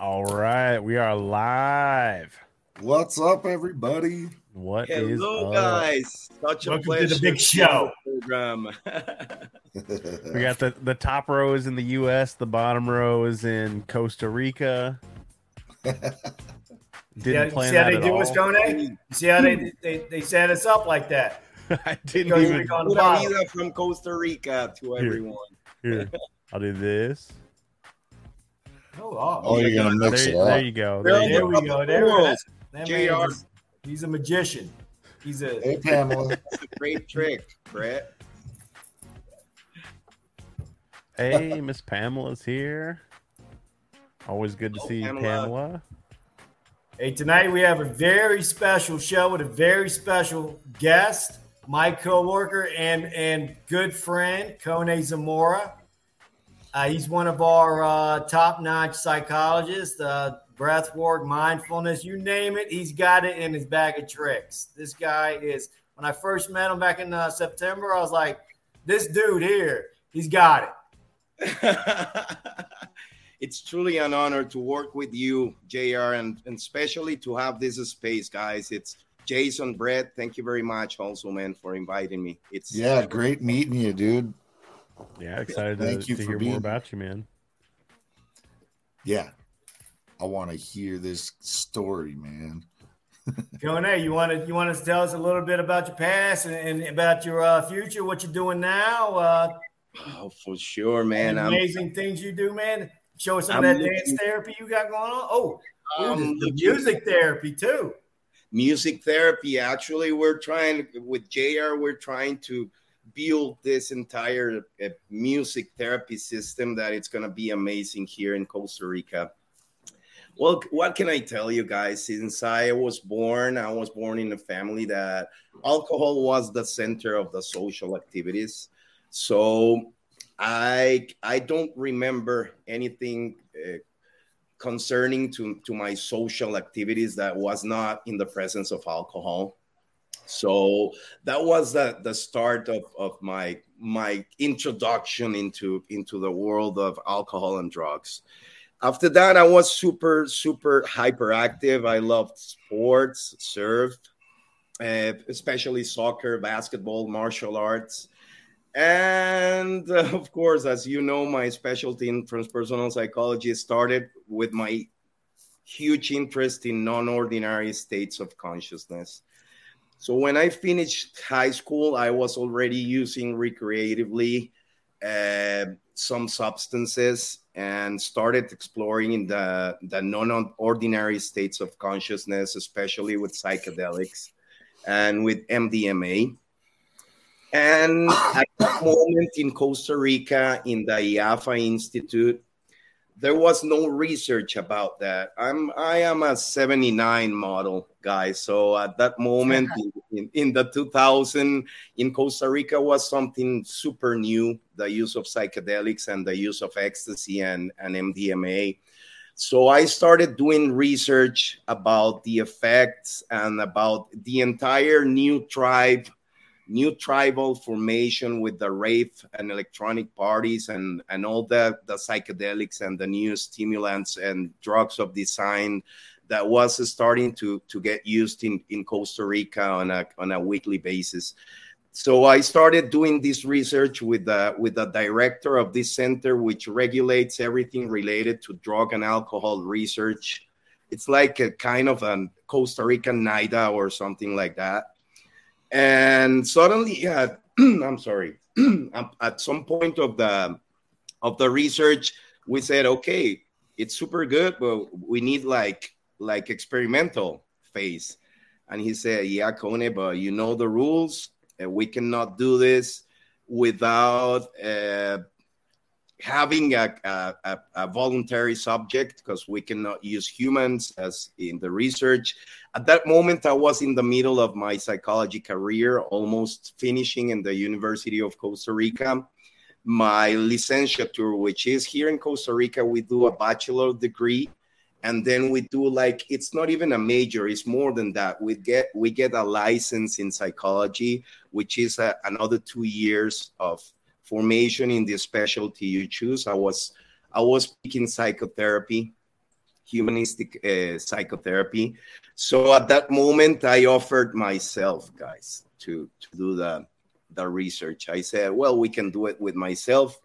All right, we are live. What's up, everybody? What is Hello, up? guys. Such a Welcome to the big show. Program. We got the, the top row is in the US, the bottom row is in Costa Rica. Didn't Yeah, you plan see how that they at do us, all. Kone? You see how they, they they set us up like that? I didn't Costa even. Rica on the Pura bottom. vida from Costa Rica to Here. everyone. Here, I'll do this. Oh, you're gonna There, mix it there you go. There There you there go. we go. There we go. World. That JR. is- he's a magician. He's a Hey, Pamela. Great trick, Brett. Hey, Miss Pamela's here. Always good to Oh, see you, Pamela. Pamela. Hey, tonight we have a very special show with a very special guest, my coworker and and good friend, Kone Zamora. Uh, he's one of our uh, top-notch psychologists, uh, breath work, mindfulness, you name it, he's got it in his bag of tricks. This guy is. When I first met him back in uh, September, I was like, "This dude here, he's got it." it's truly an honor to work with you, JR, and, and especially to have this space, guys. It's Jason, Brett. Thank you very much, also, man, for inviting me. It's Yeah, great meeting you, dude. Yeah, excited Thank to, you to for hear being more about you, man. Yeah. I want to hear this story, man. Kone, you want to you want to tell us a little bit about your past and, and about your uh, future, what you're doing now, uh, oh, for sure, man. and I'm, amazing things you do, man. Show us some I'm of that looking- dance therapy you got going on. Oh, ooh, I'm the- the music therapy too. music therapy. Actually, we're trying with JR, we're trying to build this entire uh, music therapy system that it's going to be amazing here in Costa Rica. Well, what can I tell you guys? Since I was born, I was born in a family that alcohol was the center of the social activities. So I I don't remember anything uh, concerning to, to my social activities that was not in the presence of alcohol. So that was the, the start of, of my my introduction into into the world of alcohol and drugs. After that, I was super super hyperactive. I loved sports, surfed, uh, especially soccer, basketball, martial arts. And uh, of course, as you know, my specialty in transpersonal psychology started with my huge interest in non ordinary states of consciousness. So when I finished high school, I was already using recreatively uh, some substances and started exploring the, the non ordinary states of consciousness, especially with psychedelics and with MDMA. And at that moment in Costa Rica, in the IAFA Institute, there was no research about that. I'm I am a 79 model guy. So at that moment in, in, in the 2000 in Costa Rica was something super new, the use of psychedelics and the use of ecstasy and, and MDMA. So I started doing research about the effects and about the entire new tribe new tribal formation with the rave and electronic parties and and all the the psychedelics and the new stimulants and drugs of design that was starting to to get used in in Costa Rica on a on a weekly basis. So I started doing this research with the with the director of this center, which regulates everything related to drug and alcohol research. It's like a kind of a Costa Rican NIDA or something like that and suddenly uh, i'm sorry. At some point of the of the research we said okay it's super good but we need like like experimental phase. And he said yeah kone but you know the rules. Uh, we cannot do this without uh, having a, a, a voluntary subject because we cannot use humans as in the research. At that moment, I was in the middle of my psychology career, almost finishing in the University of Costa Rica. My licentiature, which is here in Costa Rica, we do a bachelor degree and then we do like it's not even a major it's more than that we get we get a license in psychology which is a, another two years of formation in the specialty you choose. I was I was picking psychotherapy, humanistic uh, psychotherapy. So at that moment, I offered myself, guys, to to do the the research. I said, well, we can do it with myself.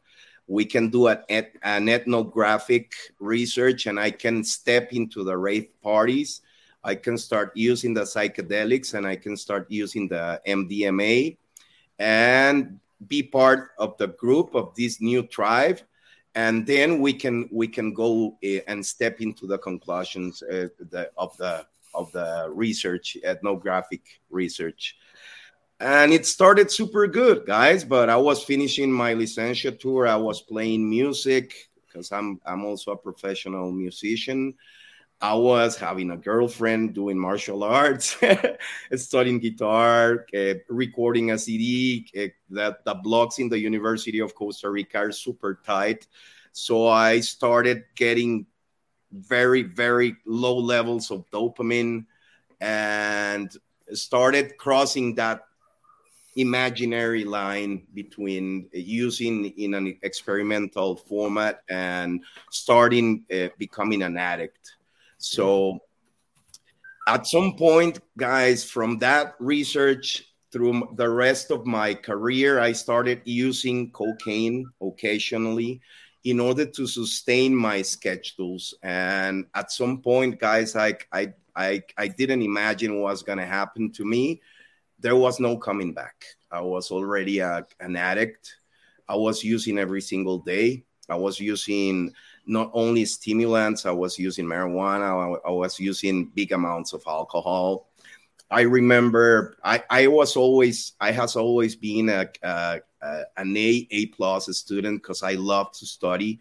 We can do an, an ethnographic research, and I can step into the rave parties. I can start using the psychedelics, and I can start using the MDMA, and be part of the group of this new tribe and then we can we can go uh, and step into the conclusions uh, the, of the of the research ethnographic research. And it started super good guys but i was finishing my licentiature. I was playing music because i'm i'm also a professional musician I was having a girlfriend doing martial arts, studying guitar, uh, recording a CD. Uh, that the blocks in the University of Costa Rica are super tight, so I started getting very very low levels of dopamine, and started crossing that imaginary line between using in an experimental format and starting uh, becoming an addict so at some point, guys, from that research through the rest of my career, I started using cocaine occasionally in order to sustain my schedules. And at some point, guys, I I I, I didn't imagine what was gonna happen to me. There was no coming back. I was already a, an addict. I was using every single day. I was using not only stimulants, I was using marijuana, I, I was using big amounts of alcohol. I remember I, I was always I has always been a, a, a an A A plus student because I love to study.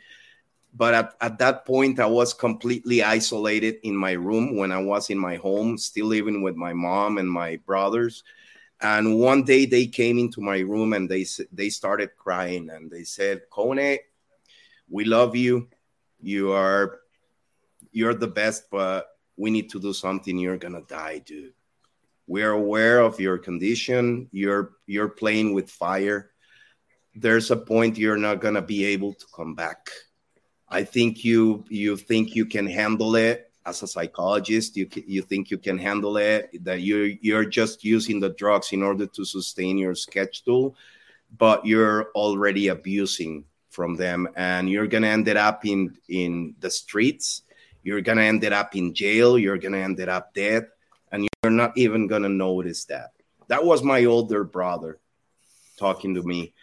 But at, at that point, I was completely isolated in my room when I was in my home, still living with my mom and my brothers. And one day they came into my room and they they started crying and they said, "Kone, we love you you are you're the best, but we need to do something. You're gonna die, dude. We're aware of your condition. You're you're playing with fire. There's a point you're not gonna be able to come back. I think you you think you can handle it as a psychologist. You you think you can handle it. That you you're just using the drugs in order to sustain your schedule, but you're already abusing from them and you're gonna end it up in in the streets. You're gonna end it up in jail. You're gonna end it up dead and you're not even gonna notice that. That was my older brother talking to me.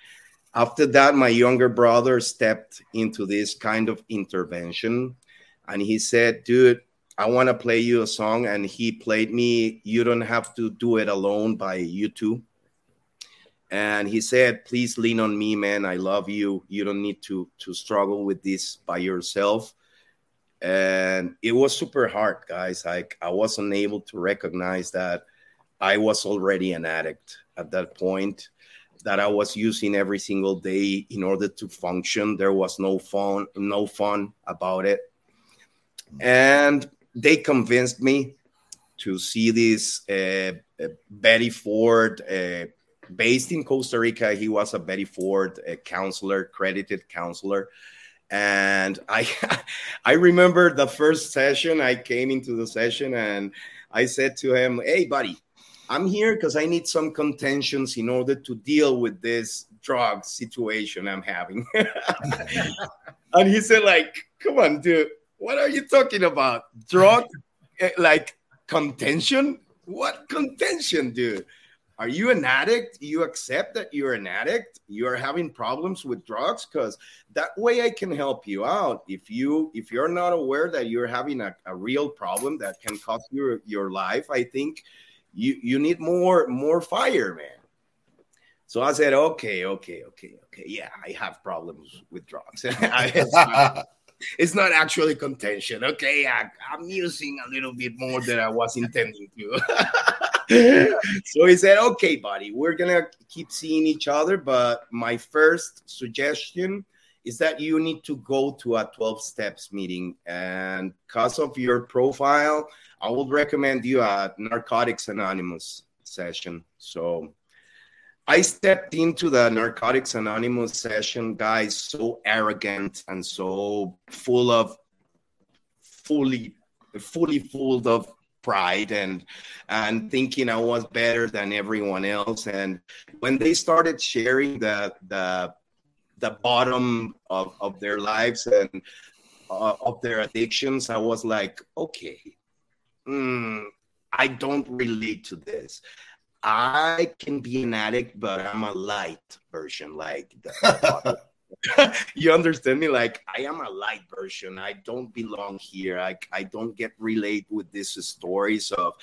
After that my younger brother stepped into this kind of intervention and he said dude i want to play you a song and he played me you don't have to do it alone by youtube and he said please lean on me man. I love you. You don't need to to struggle with this by yourself. And it was super hard guys. Like i wasn't able to recognize that i was already an addict at that point that i was using every single day in order to function. There was no fun no fun about it. And they convinced me to see this uh, uh, betty ford uh, based in Costa Rica. He was a Betty Ford a counselor, credited counselor. And I, I remember the first session. I came into the session and I said to him, "Hey, buddy, I'm here because I need some contentions in order to deal with this drug situation I'm having." and he said, "Like, come on, dude, what are you talking about? Drug, eh, like contention? What contention, dude?" Are you an addict you accept that you're an addict you're having problems with drugs because that way i can help you out if you if you're not aware that you're having a, a real problem that can cost your your life i think you you need more more fire man So I said, okay, okay, okay, okay. Yeah, I have problems with drugs. it's not actually contention. Okay, I, am using a little bit more than I was intending to. so he said, okay, buddy, we're gonna keep seeing each other. But my first suggestion is that you need to go to a 12 steps meeting. And because of your profile, I would recommend you a Narcotics Anonymous session. So I stepped into the Narcotics Anonymous session, guys, so arrogant and so full of fully, fully full of pride and and thinking I was better than everyone else. And when they started sharing the the the bottom of, of their lives and uh, of their addictions, I was like, okay, mm, I don't relate to this. I can be an addict, but I'm a light version. Like, you understand me? Like, I am a light version. I don't belong here. I, I don't get relate with these stories of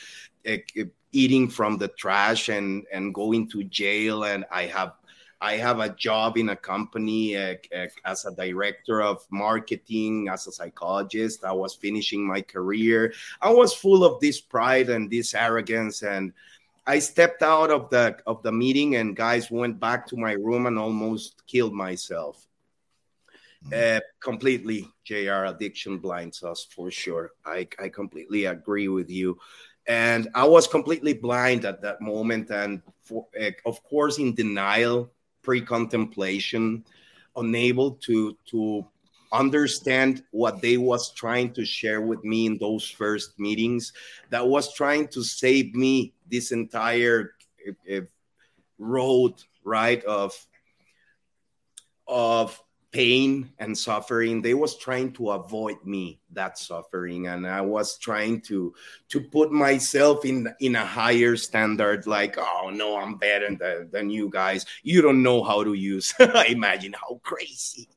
eating from the trash and and going to jail. And I have I have a job in a company uh, uh, as a director of marketing, as a psychologist. I was finishing my career. I was full of this pride and this arrogance and I stepped out of the of the meeting and guys went back to my room and almost killed myself. Uh, completely, JR addiction blinds us for sure. I, I completely agree with you. And I was completely blind at that moment, and for, uh, of course, in denial, pre-contemplation, unable to to understand what they was trying to share with me in those first meetings that was trying to save me this entire uh, road right of of pain and suffering they was trying to avoid me that suffering. And i was trying to to put myself in in a higher standard like oh no i'm better than, than you guys. You don't know how to use imagine how crazy.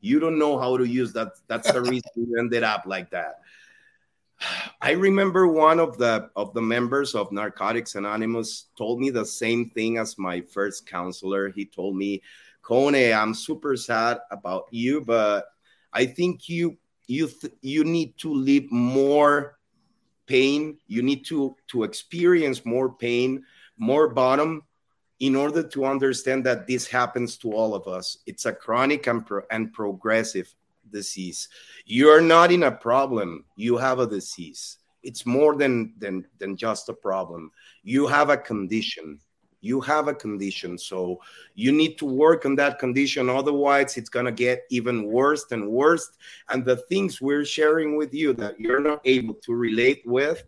You don't know how to use that that's the reason you ended up like that. I remember one of the of the members of Narcotics Anonymous told me the same thing as my first counselor. He told me, "Kone, I'm super sad about you, but I think you you th- you need to live more pain. You need to to experience more pain, more bottom, in order to understand that this happens to all of us. It's a chronic and, pro- and progressive disease. You're not in a problem, you have a disease. It's more than, than, than just a problem. You have a condition. You have a condition. So you need to work on that condition. Otherwise, it's going to get even worse and worse. And the things we're sharing with you that you're not able to relate with,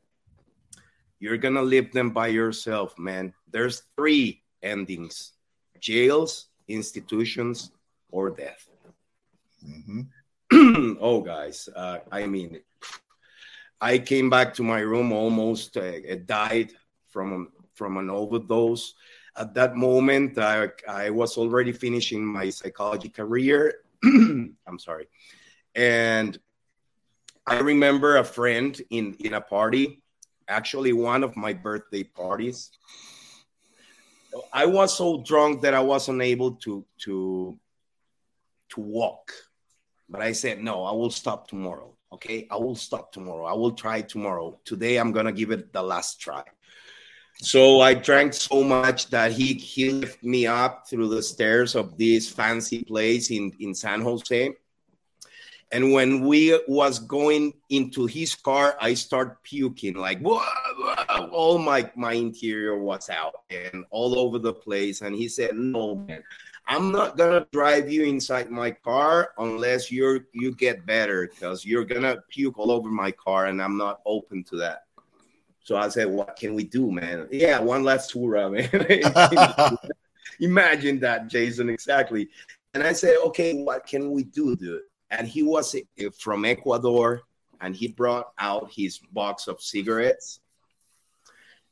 you're going to live them by yourself, man. There's three endings jails, institutions, or death. Mm-hmm. oh, guys, uh, I mean, I came back to my room almost uh, died from from an overdose. At that moment, I, I was already finishing my psychology career. I'm sorry, and I remember a friend in in a party, actually one of my birthday parties. I was so drunk that I wasn't able to to to walk but I said, no, I will stop tomorrow. Okay. I will stop tomorrow. I will try tomorrow. Today, I'm to give it the last try. So I drank so much that he, he lifted me up through the stairs of this fancy place in, in San Jose. And when we was going into his car, I start puking like all my my interior was out and all over the place. And he said, "No, man, I'm not gonna drive you inside my car unless you're you get better because you're gonna puke all over my car and I'm not open to that. So I said, What can we do, man? Yeah, one last tour, man. Imagine that, Jason, exactly. And I said, Okay, what can we do, dude? And he was eh, from Ecuador and he brought out his box of cigarettes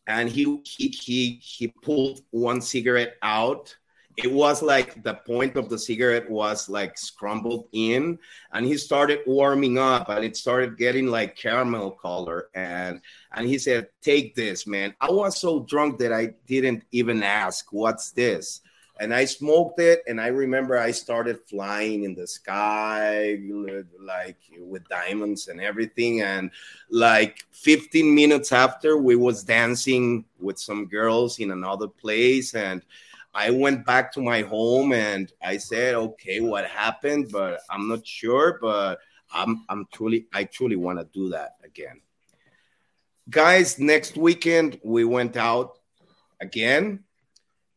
and he he he, he pulled one cigarette out it was like the point of the cigarette was like scrambled in and he started warming up and it started getting like caramel color and and he said take this man i was so drunk that i didn't even ask what's this and I smoked it. And I remember I started flying in the sky, like with diamonds and everything. And like 15 minutes after, we was dancing with some girls in another place, and I went back to my home and I said, okay, what happened? But I'm not sure. But I'm I'm truly I truly want to do that again. Guys, next weekend we went out again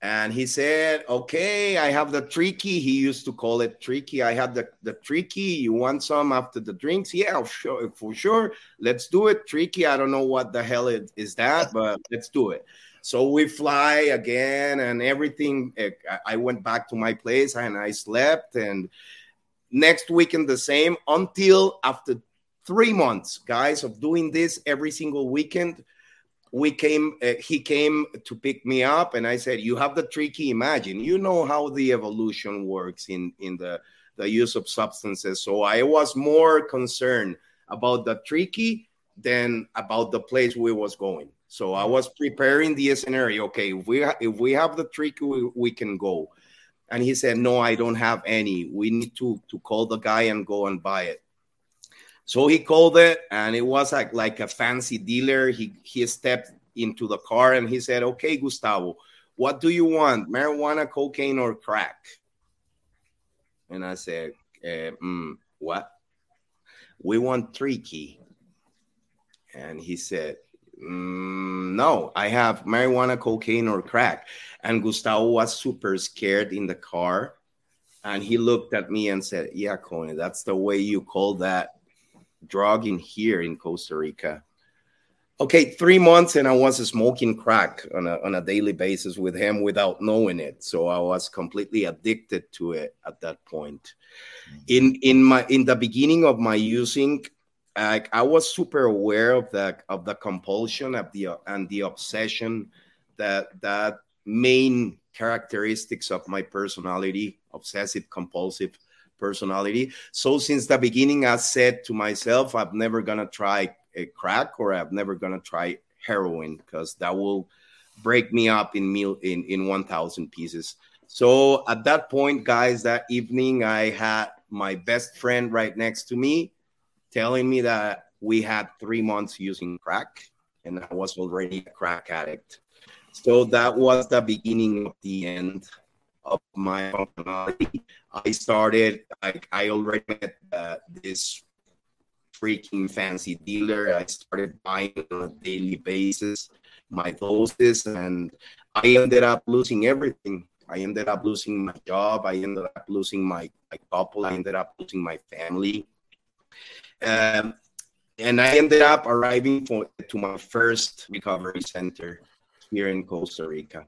and he said, Okay, I have the tricky. He used to call it tricky. I have the, the tricky. You want some after the drinks? Yeah, oh, sure, for sure. Let's do it. Tricky. I don't know what the hell it is that, but let's do it. So we fly again and everything. Eh, I went back to my place and I slept. And next weekend, the same until after three months, guys, of doing this every single weekend we came uh, he came to pick me up and i said you have the tricky imagine you know how the evolution works in in the the use of substances so i was more concerned about the tricky than about the place we was going so i was preparing the scenario okay if we if we have the tricky we, we can go and he said no i don't have any we need to to call the guy and go and buy it so he called it, and it was like like a fancy dealer. He he stepped into the car and he said, "Okay, Gustavo, what do you want? Marijuana, cocaine, or crack?" And I said, eh, mm, "What? We want tricky." And he said, mm, "No, I have marijuana, cocaine, or crack." And Gustavo was super scared in the car, and he looked at me and said, "Yeah, Coney, that's the way you call that." drug in here in Costa Rica. Okay, three months and I was smoking crack on a, on a daily basis with him without knowing it. So I was completely addicted to it at that point. In in my in the beginning of my using, I, I was super aware of the of the compulsion of the and the obsession that that main characteristics of my personality, obsessive compulsive personality. So since the beginning, I said to myself, I'm never gonna try a crack or I'm never gonna try heroin because that will break me up in meal in in 1,000 pieces. So at that point, guys, that evening I had my best friend right next to me telling me that we had three months using crack and I was already a crack addict. So that was the beginning of the end of my functionality. I started, like I already met uh, this freaking fancy dealer. I started buying on a daily basis my doses, and I ended up losing everything. I ended up losing my job. I ended up losing my, my couple. I ended up losing my family. Um, and I ended up arriving for, to my first recovery center here in Costa Rica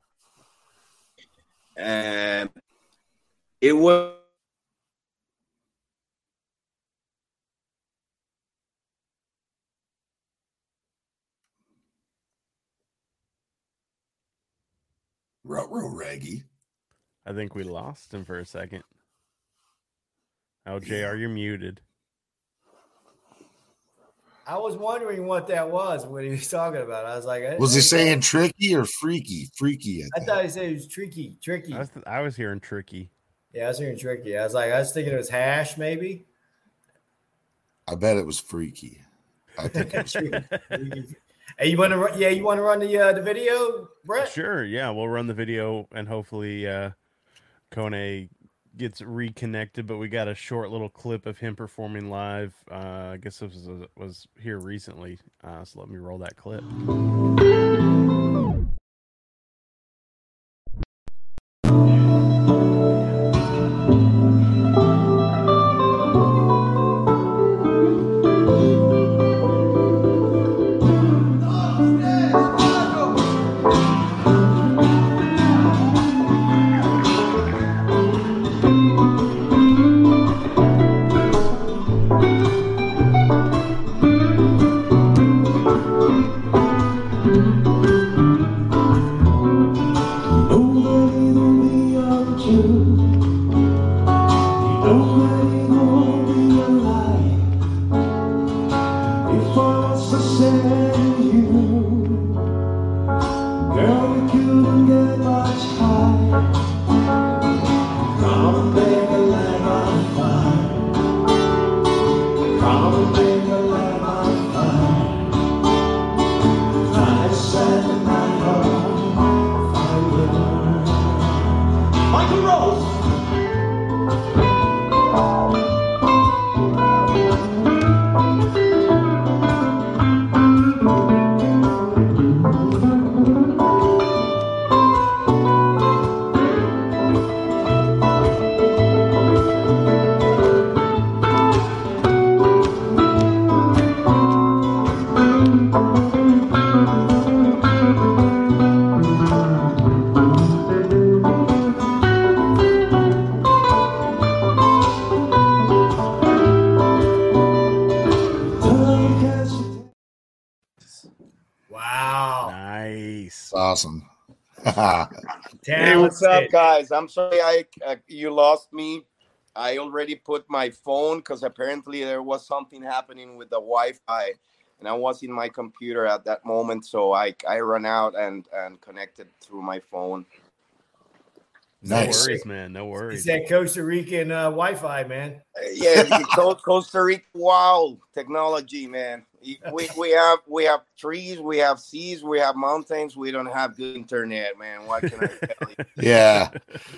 and it was Ruh-roh Reggie. I think we lost him for a second. Oh, JR, you're muted. I was wondering what that was when he was talking about. It. I was like, was he saying tricky or freaky? Freaky. I, I thought he said it was tricky, tricky. I was, I was hearing tricky. Yeah, I was hearing tricky. I was like, I was thinking it was hash, maybe. I bet it was freaky. I think it was freaky. Hey, you want to? Run, yeah, you want to run the uh, the video, Brett? Sure. Yeah, we'll run the video and hopefully uh, Kone gets reconnected, but we got a short little clip of him performing live. Uh, I guess this was, was here recently. Uh, so let me roll that clip. Michael Rose. Hey, what's up, guys? I'm sorry I uh, you lost me. I already put my phone because apparently there was something happening with the Wi-Fi, and I was in my computer at that moment, so I I run out and and connected through my phone. No worries, man. No worries. It's worries. that Costa Rican uh, Wi-Fi, man. Uh, Yeah, the Costa Rica, wow, technology, man. We, we have we have trees, we have seas, we have mountains. We don't have good internet, man. What can I tell you? Yeah.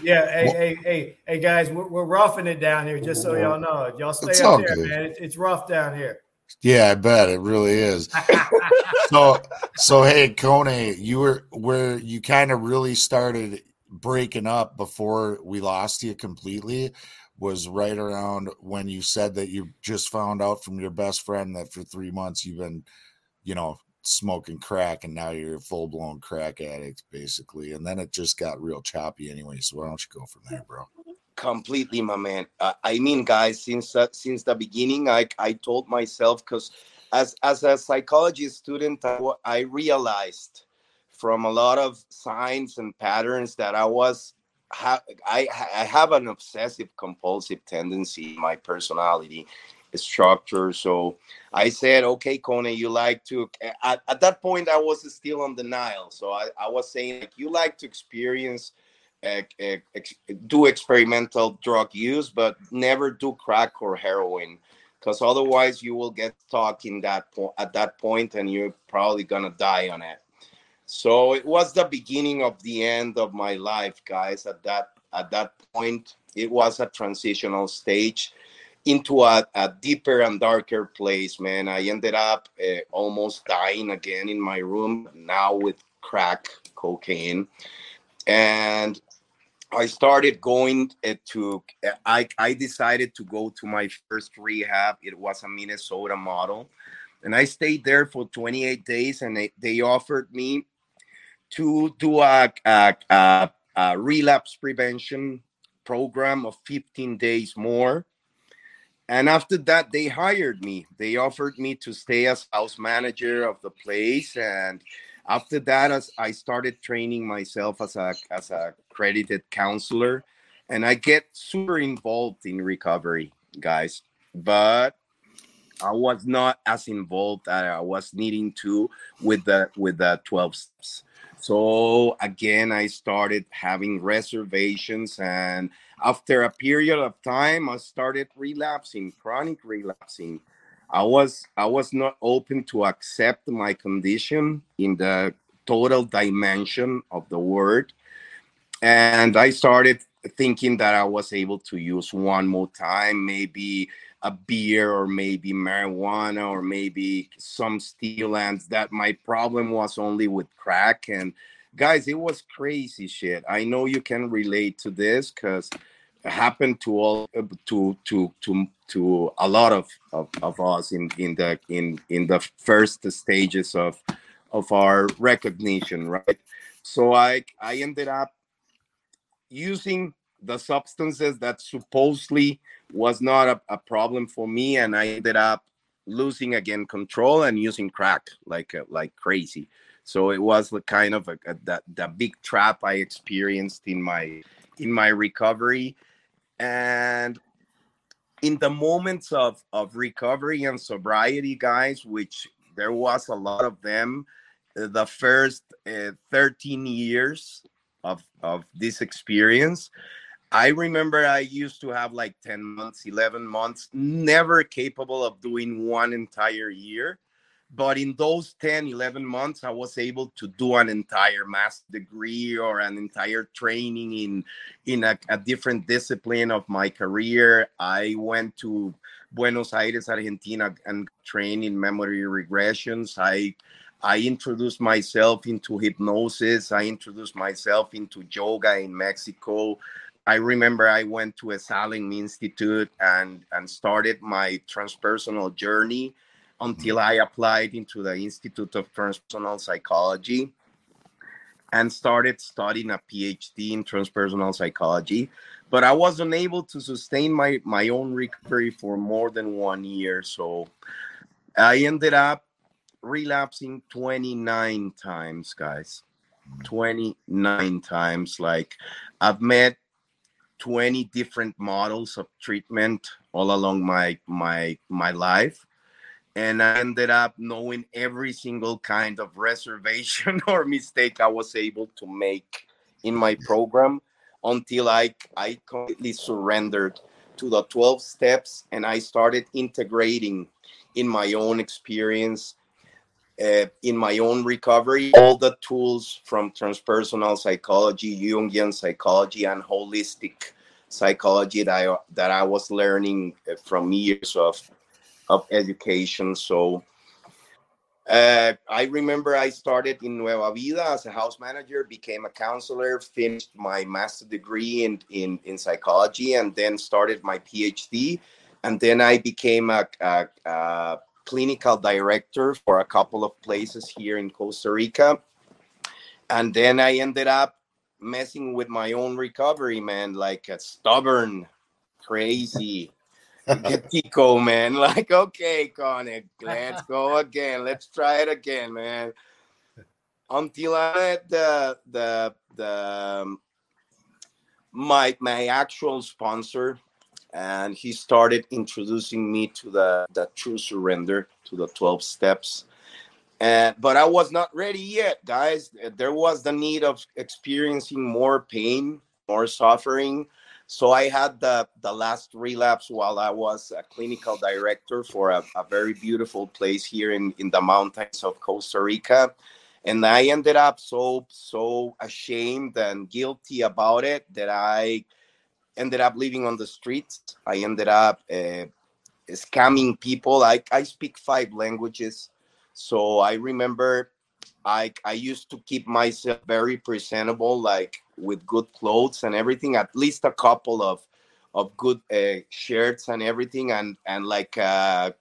Yeah, hey, hey, hey, hey, guys, we're, we're roughing it down here, just so y'all know. Y'all stay It's up there, good. man. It's, it's rough down here. Yeah, I bet it really is. So so hey, Kone, you were where you kind of really started breaking up before we lost you completely was right around when you said that you just found out from your best friend that for three months you've been, you know, smoking crack and now you're a full blown crack addict basically. And then it just got real choppy anyway. So why don't you go from there, bro? completely my man uh, i mean guys since uh, since the beginning i i told myself because as as a psychology student I, I realized from a lot of signs and patterns that i was ha- I, I have an obsessive compulsive tendency in my personality structure so i said okay Conan, you like to at, at that point i was still on denial so i, I was saying like you like to experience ex- ex- do experimental drug use, but never do crack or heroin, because otherwise you will get stuck in that po- at that point, and you're probably gonna die on it. So it was the beginning of the end of my life, guys. At that at that point, it was a transitional stage into a, a deeper and darker place, man. I ended up uh, almost dying again in my room now with crack cocaine and I started going uh, to. I I decided to go to my first rehab. It was a Minnesota model, and I stayed there for 28 days. And they, they offered me to do a, a, a, a relapse prevention program of 15 days more. And after that, they hired me. They offered me to stay as house manager of the place and after that as i started training myself as a as a accredited counselor and i get super involved in recovery guys but i was not as involved as i was needing to with the with the 12 steps so again i started having reservations and after a period of time i started relapsing chronic relapsing. I was I was not open to accept my condition in the total dimension of the word, and I started thinking that I was able to use one more time, maybe a beer or maybe marijuana or maybe some stimulants. That my problem was only with crack and guys, it was crazy shit. I know you can relate to this because it happened to all uh, to to to to a lot of, of, of us in in the in in the first stages of of our recognition right so i i ended up using the substances that supposedly was not a, a problem for me and i ended up losing again control and using crack like uh, like crazy. So it was the kind of a, a, that the big trap i experienced in my in my recovery. And in the moments of of recovery and sobriety guys which there was a lot of them uh, the first uh, 13 years of of this experience i remember i used to have like 10 months 11 months never capable of doing one entire year but in those 10 11 months i was able to do an entire master degree or an entire training in in a, a different discipline of my career. I went to buenos aires argentina and trained in memory regressions. I i introduced myself into hypnosis. I introduced myself into yoga in mexico I remember I went to Esalen Institute and and started my transpersonal journey until mm-hmm. I applied into the Institute of Transpersonal Psychology and started studying a PhD in transpersonal psychology. But I was unable to sustain my, my own recovery for more than one year. So I ended up relapsing 29 times, guys. Mm. 29 times. Like I've met 20 different models of treatment all along my my my life. And I ended up knowing every single kind of reservation or mistake I was able to make in my program until I I completely surrendered to the 12 steps and I started integrating in my own experience uh, in my own recovery all the tools from transpersonal psychology jungian psychology and holistic psychology that I, that I was learning from years of of education so uh, I remember I started in Nueva Vida as a house manager, became a counselor, finished my master degree in, in, in psychology, and then started my PhD. And then I became a, a, a clinical director for a couple of places here in Costa Rica. And then I ended up messing with my own recovery, man, like a stubborn, crazy, Tico, man. Like, okay, Connie, let's go again. Let's try it again, man. Until I met the the the um, my my actual sponsor, and he started introducing me to the the true surrender to the 12 steps. And, but I was not ready yet, guys. There was the need of experiencing more pain, more suffering, so I had the, the last relapse while I was a clinical director for a, a very beautiful place here in, in the mountains of Costa Rica. And I ended up so, so ashamed and guilty about it that I ended up living on the streets. I ended up uh, scamming people. I, I speak five languages. So I remember I I used to keep myself very presentable, like with good clothes and everything. At least a couple of of good uh, shirts and everything, and and like a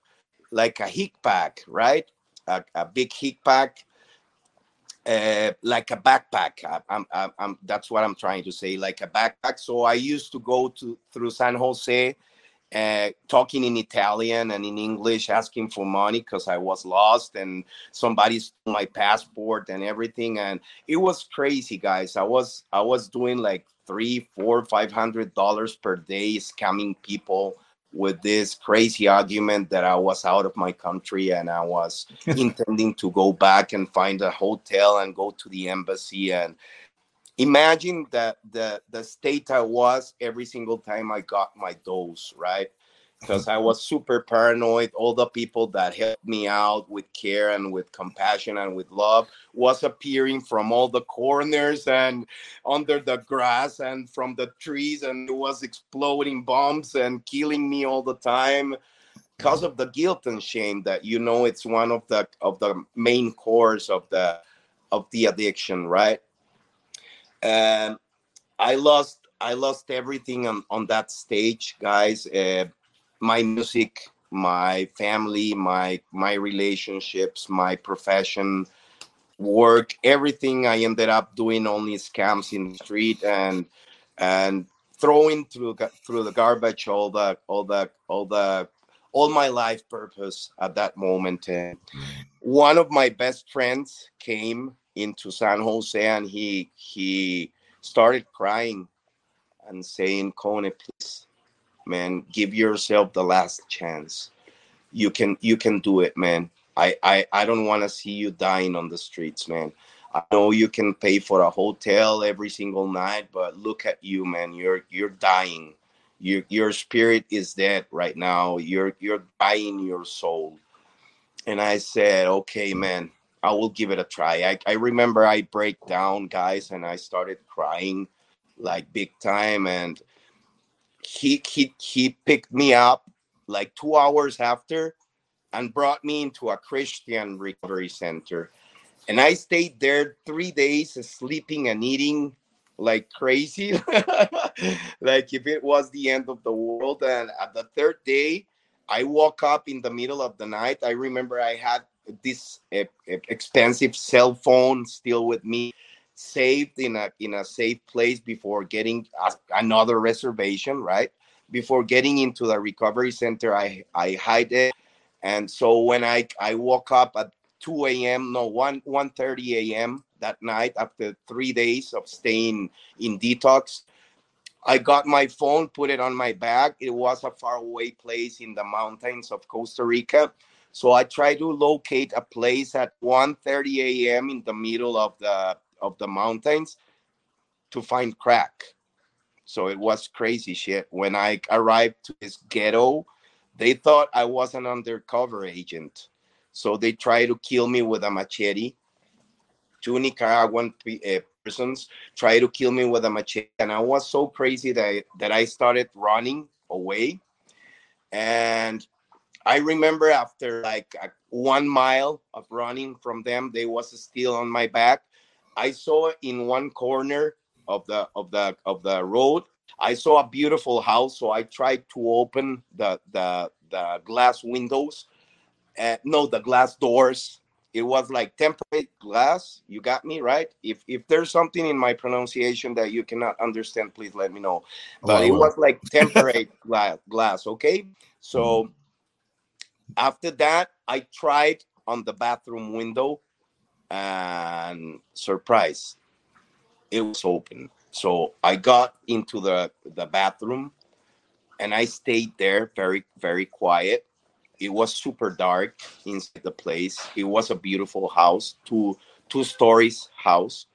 like a hick pack, right? A, a big hick pack, uh, like a backpack. I, I'm, I'm, I'm, that's what I'm trying to say, like a backpack. So I used to go to through San Jose uh, talking in Italian and in English, asking for money because I was lost and somebody stole my passport and everything. And it was crazy, guys. I was I was doing like three, four, five hundred dollars per day scamming people with this crazy argument that I was out of my country and I was intending to go back and find a hotel and go to the embassy and imagine that the the state I was every single time I got my dose, right? Because I was super paranoid. All the people that helped me out with care and with compassion and with love was appearing from all the corners and under the grass and from the trees, and it was exploding bombs and killing me all the time because of the guilt and shame that you know it's one of the of the main cores of the of the addiction, right? and I lost I lost everything on, on that stage, guys. Uh, my music, my family, my my relationships, my profession, work, everything. I ended up doing only scams in the street and and throwing through through the garbage all the all the all the all my life purpose at that moment. And one of my best friends came into San Jose and he he started crying and saying, Kone, please, man, give yourself the last chance. You can you can do it, man. I I, I don't want to see you dying on the streets, man. I know you can pay for a hotel every single night, but look at you, man. You're you're dying. Your your spirit is dead right now. You're you're dying your soul. And I said, okay, man, I will give it a try. I, I remember I break down, guys, and I started crying like big time. And he he he picked me up like two hours after and brought me into a Christian recovery center. And I stayed there three days, sleeping and eating like crazy, like if it was the end of the world. And at the third day, I woke up in the middle of the night. I remember I had this uh, expensive cell phone still with me saved in a in a safe place before getting another reservation right before getting into the recovery center i i hide it And so when I I woke up at 2 a.m. no 1 1 30 a.m. that night after three days of staying in detox. I got my phone, put it on my bag. It was a faraway place in the mountains of Costa Rica. So I tried to locate a place at 1:30 a.m. in the middle of the of the mountains to find crack. So it was crazy shit. When I arrived to this ghetto, they thought I was an undercover agent. So they tried to kill me with a machete. Two Nicaraguan uh, persons tried to kill me with a machete. And I was so crazy that I, that I started running away. And I remember after like one mile of running from them, they was still on my back. I saw in one corner of the of the of the road, I saw a beautiful house. So I tried to open the the the glass windows, uh, no, the glass doors. It was like temperate glass. You got me right. If if there's something in my pronunciation that you cannot understand, please let me know. But oh, it was like temperate glass. Glass. Okay. So after that, I tried on the bathroom window, and surprise, it was open. So I got into the the bathroom and I stayed there very, very quiet. It was super dark inside the place. It was a beautiful house, two two stories house,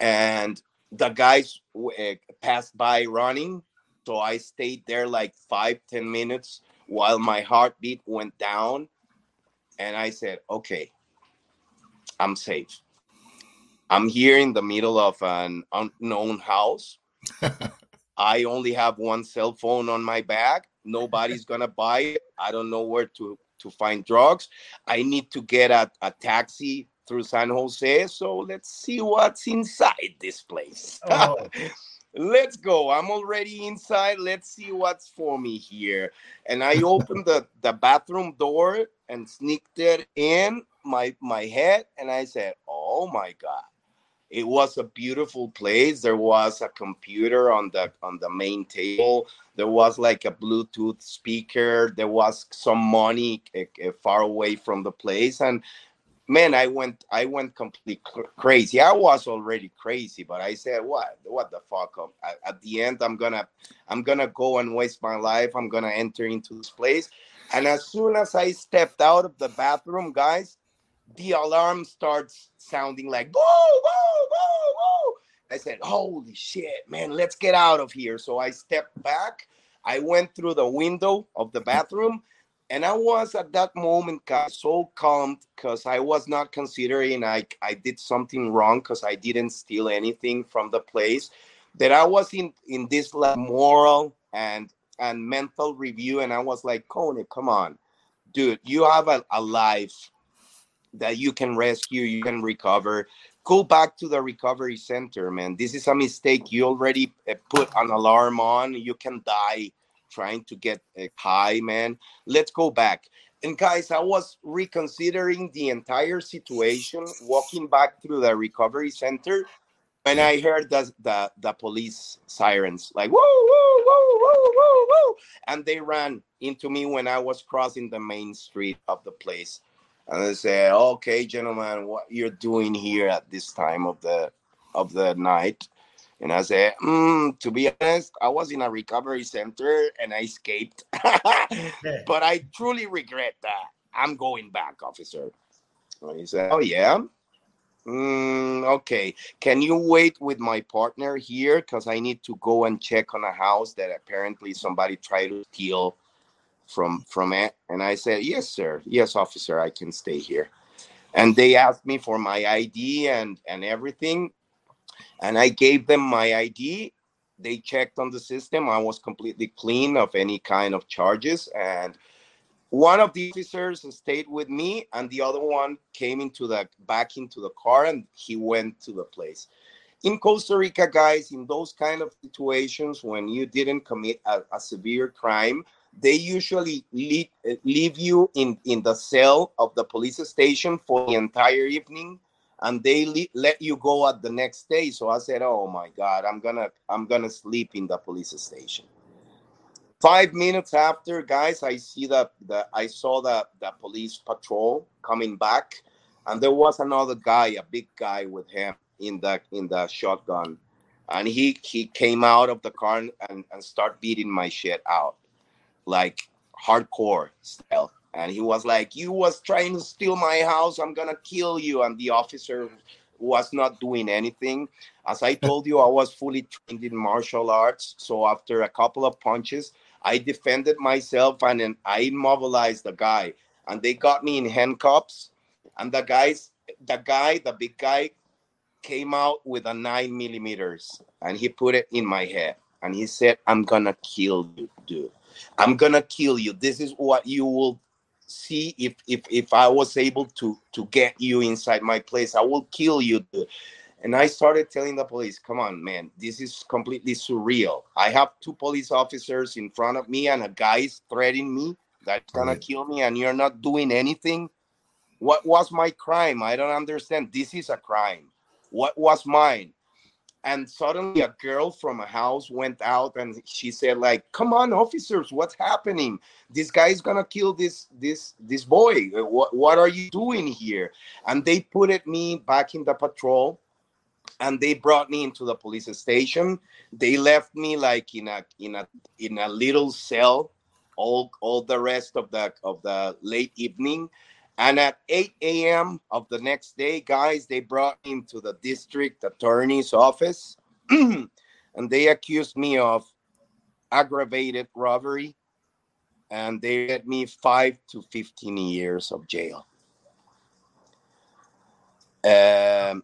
and the guys uh, passed by running. So I stayed there like five, ten minutes while my heartbeat went down, and I said, "Okay, I'm safe. I'm here in the middle of an unknown house." I only have one cell phone on my back. Nobody's gonna buy it. I don't know where to to find drugs. I need to get a, a taxi through San Jose. So let's see what's inside this place. Oh. let's go. I'm already inside. Let's see what's for me here. And I opened the, the bathroom door and sneaked it in my my head and I said, Oh my God. It was a beautiful place. There was a computer on the on the main table. There was like a bluetooth speaker. There was some money uh, far away from the place and man i went i went completely crazy. I was already crazy but i said what what the fuck at, at the end i'm gonna i'm gonna go and waste my life. I'm gonna enter into this place. And as soon as i stepped out of the bathroom guys the alarm starts sounding like whoa, whoa, whoa, whoa. I said, Holy shit, man, let's get out of here. So I stepped back. I went through the window of the bathroom. And I was at that moment so calm because I was not considering I, I did something wrong because I didn't steal anything from the place. That I was in, in this like moral and and mental review. And I was like, Kone, come on, dude, you have a, a life that you can rescue, you can recover. Go back to the recovery center, man. This is a mistake. You already uh, put an alarm on. You can die trying to get uh, high, man. Let's go back. And guys, I was reconsidering the entire situation, walking back through the recovery center, and I heard the the, the police sirens like whoa, whoa, whoa, whoa, whoa, whoa, and they ran into me when I was crossing the main street of the place and they said, "Okay, gentlemen, what you're doing here at this time of the of the night?" And I said, mm, "To be honest, I was in a recovery center and I escaped, but I truly regret that. I'm going back, officer." And he said, "Oh yeah." Mm, okay, can you wait with my partner here? Because I need to go and check on a house that apparently somebody tried to steal from from it and i said yes sir. Yes officer i can stay here. And they asked me for my id and and everything and i gave them my id they checked on the system. I was completely clean of any kind of charges and one of the officers stayed with me and the other one came into the back into the car and he went to the place. In costa rica guys in those kind of situations when you didn't commit a, a severe crime they usually leave, leave you in, in the cell of the police station for the entire evening and they le- let you go at the next day so i said oh my god i'm gonna i'm gonna sleep in the police station five minutes after, guys, I see that the I saw the, the police patrol coming back, and there was another guy, a big guy with him in the in the shotgun. And he he came out of the car and, and start beating my shit out. Like hardcore style. And he was like, You was trying to steal my house, I'm gonna kill you. And the officer was not doing anything. As I told you, I was fully trained in martial arts. So after a couple of punches, I defended myself and then I immobilized the guy. And they got me in handcuffs. And the guys, the guy, the big guy, came out with a nine millimeters and he put it in my head. And he said, I'm gonna kill you, dude. I'm gonna kill you. This is what you will see if if if I was able to to get you inside my place. I will kill you. And I started telling the police, "Come on, man, this is completely surreal. I have two police officers in front of me, and a guy's threatening me that's gonna right. kill me, and you're not doing anything. What was my crime? I don't understand. This is a crime. What was mine? And suddenly a girl from a house went out and she said like come on officers what's happening? This guy's gonna kill this this this boy. What, what are you doing here? And they put it me back in the patrol and they brought me into the police station. They left me like in a in a in a little cell all all the rest of the of the late evening and at 8 a.m. of the next day, guys, they brought him to the district attorney's office and they accused me of aggravated robbery and they had me five to 15 years of jail. Um,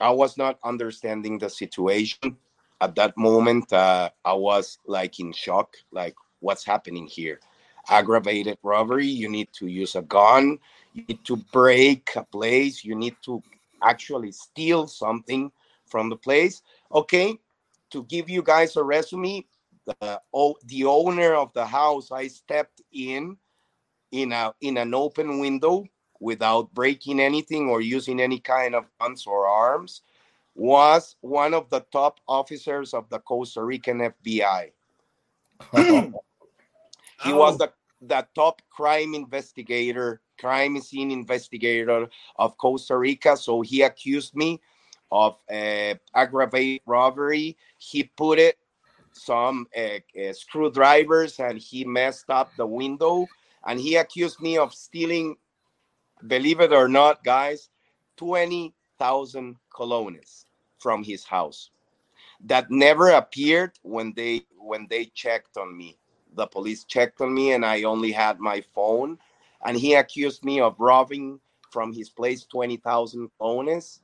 I was not understanding the situation at that moment. Uh, I was like in shock, like, what's happening here? Aggravated robbery, you need to use a gun, you need to break a place, you need to actually steal something from the place. Okay, to give you guys a resume, the, oh, the owner of the house, I stepped in in a in an open window without breaking anything or using any kind of guns or arms was one of the top officers of the Costa Rican FBI. Oh. He oh. was the, the top crime investigator crime scene investigator of Costa Rica. So he accused me of uh, aggravated robbery. He put it some uh, uh, screwdrivers and he messed up the window. And he accused me of stealing, believe it or not, guys, 20,000 colones from his house that never appeared when they when they checked on me the police checked on me and i only had my phone. And he accused me of robbing from his place 20,000 colones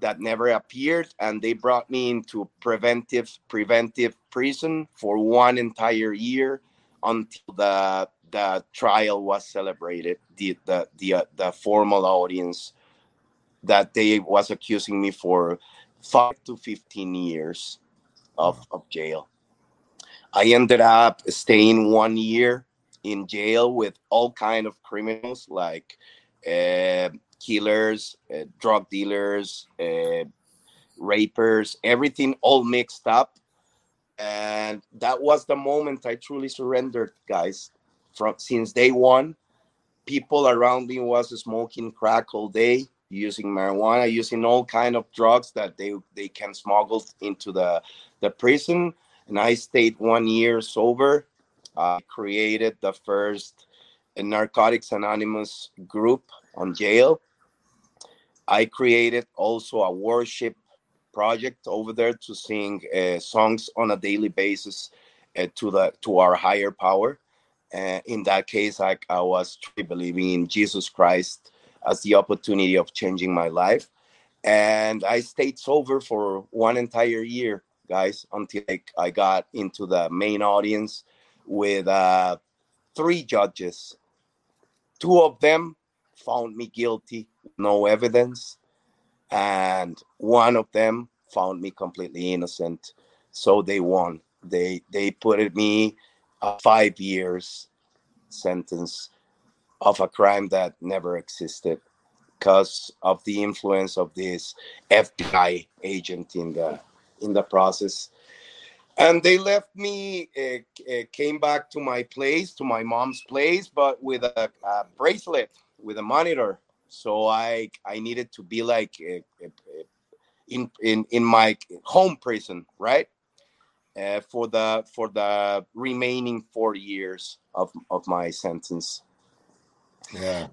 that never appeared. And they brought me into preventive preventive prison for one entire year until the the trial was celebrated the the the, uh, the formal audience that they was accusing me for 5 to 15 years of, of jail i ended up staying one year in jail with all kind of criminals like uh, killers, uh, drug dealers, uh, rapers, everything all mixed up. And that was the moment I truly surrendered, guys. From since day one, people around me was smoking crack all day, using marijuana, using all kind of drugs that they they can smuggle into the the prison. And I stayed one year sober I created the first Narcotics Anonymous group on jail. I created also a worship project over there to sing uh, songs on a daily basis uh, to the to our higher power. Uh, in that case, I, I was truly believing in Jesus Christ as the opportunity of changing my life, and I stayed sober for one entire year, guys, until I, I got into the main audience with uh, three judges. Two of them found me guilty, no evidence, and one of them found me completely innocent. So they won. They they put me a five years sentence of a crime that never existed because of the influence of this FBI agent in the in the process. And they left me uh, uh, came back to my place to my mom's place but with a, a bracelet with a monitor. So i i needed to be like uh, uh, in in in my home prison right? Uh, for the for the remaining four years of of my sentence. Yeah.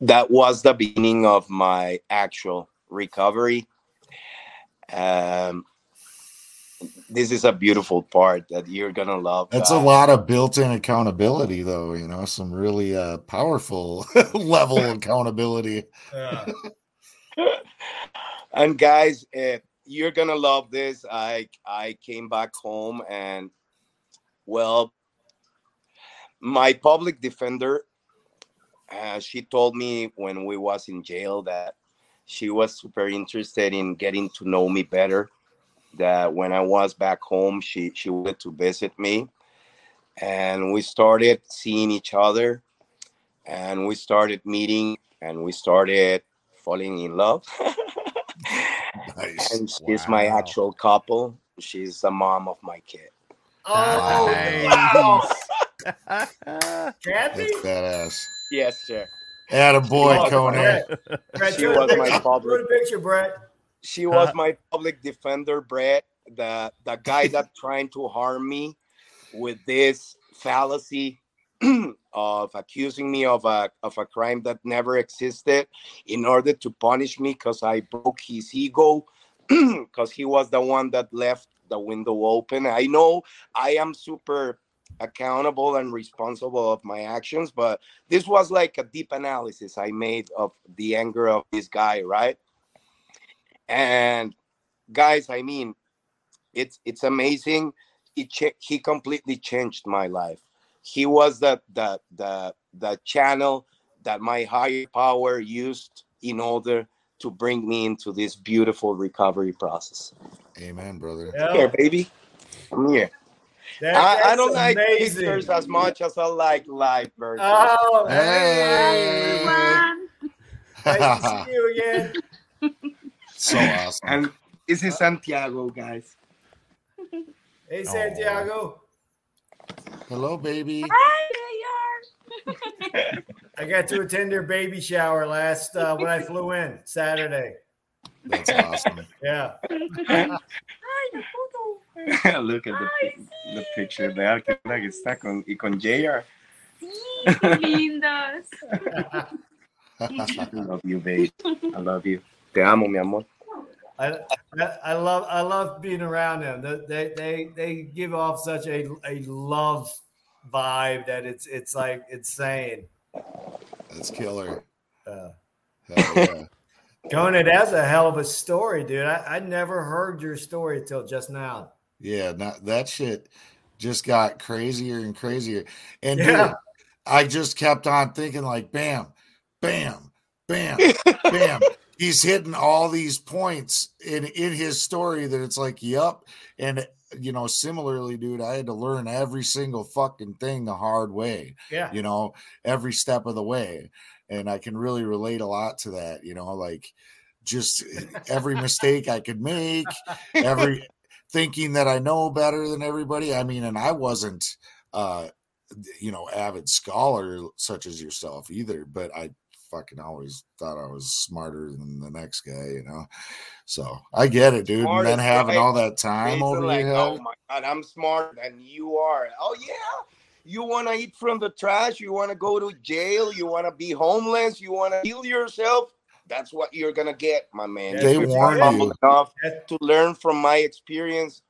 that was the beginning of my actual recovery. Um this is a beautiful part that you're gonna love That's a lot of built-in accountability, though. You know, some really uh, powerful level accountability. Yeah. and guys uh, you're gonna love this i i came back home and well my public defender uh, she told me when we was in jail that she was super interested in getting to know me better that when i was back home she she wanted to visit me and we started seeing each other and we started meeting and we started falling in love Nice. and she's my actual couple she's the mom of my kid Oh, Nice. Kathy? That's badass. yes sir Atta boy, Conan. Brett, Brett, She was my picture. public- Show the picture, Brett. She was my public defender brett the the guy that trying to harm me with this fallacy of accusing me of a of a crime that never existed in order to punish me because i broke his ego because he was the one that left the window open. I know i am super accountable and responsible of my actions but this was like a deep analysis i made of the anger of this guy right and guys i mean it's it's amazing he cha- he completely changed my life he was the the the the channel that my higher power used in order to bring me into this beautiful recovery process Amen, brother. Yeah. here baby come here That- I, I don't like amazing. pictures as much as i like live versions Oh, Hey. everyone. nice to see you again. so awesome. and this is santiago guys Hey, Santiago. Hello, baby. Hi, I got to attend their baby shower last uh, when I flew in Saturday. That's awesome. Yeah. Hi, the photo. look at the, Ay, the sí. picture de que que está con y con JR Sí, qué lindos. I love you, babe. I love you. Te amo, mi amor. I, I I love I love being around them. They they they, they give off such a, a love vibe that it's it's like insane. That's killer. Uh, Hell yeah. Conan, that's a hell of a story, dude. I, I never heard your story until just now. Yeah, not, that shit just got crazier and crazier. And Yeah. dude, I just kept on thinking like bam, bam, bam, bam. He's hitting all these points in in his story that it's like, yep. And you know, similarly, dude, I had to learn every single fucking thing the hard way, Yeah. you know, every step of the way. And I can really relate a lot to that, you know, like just every mistake I could make, every thinking that I know better than everybody. I mean, and I wasn't uh you know, avid scholar such as yourself either, but I fucking always thought I was smarter than the next guy, you know. So I get it, dude. and then having guy. all that time It's over like, your oh my god, I'm smarter than you are. Oh yeah. You want to eat from the trash? You want to go to jail? You want to be homeless? You want to heal yourself? That's what you're gonna get, my man. They warned you. enough to learn from my experience.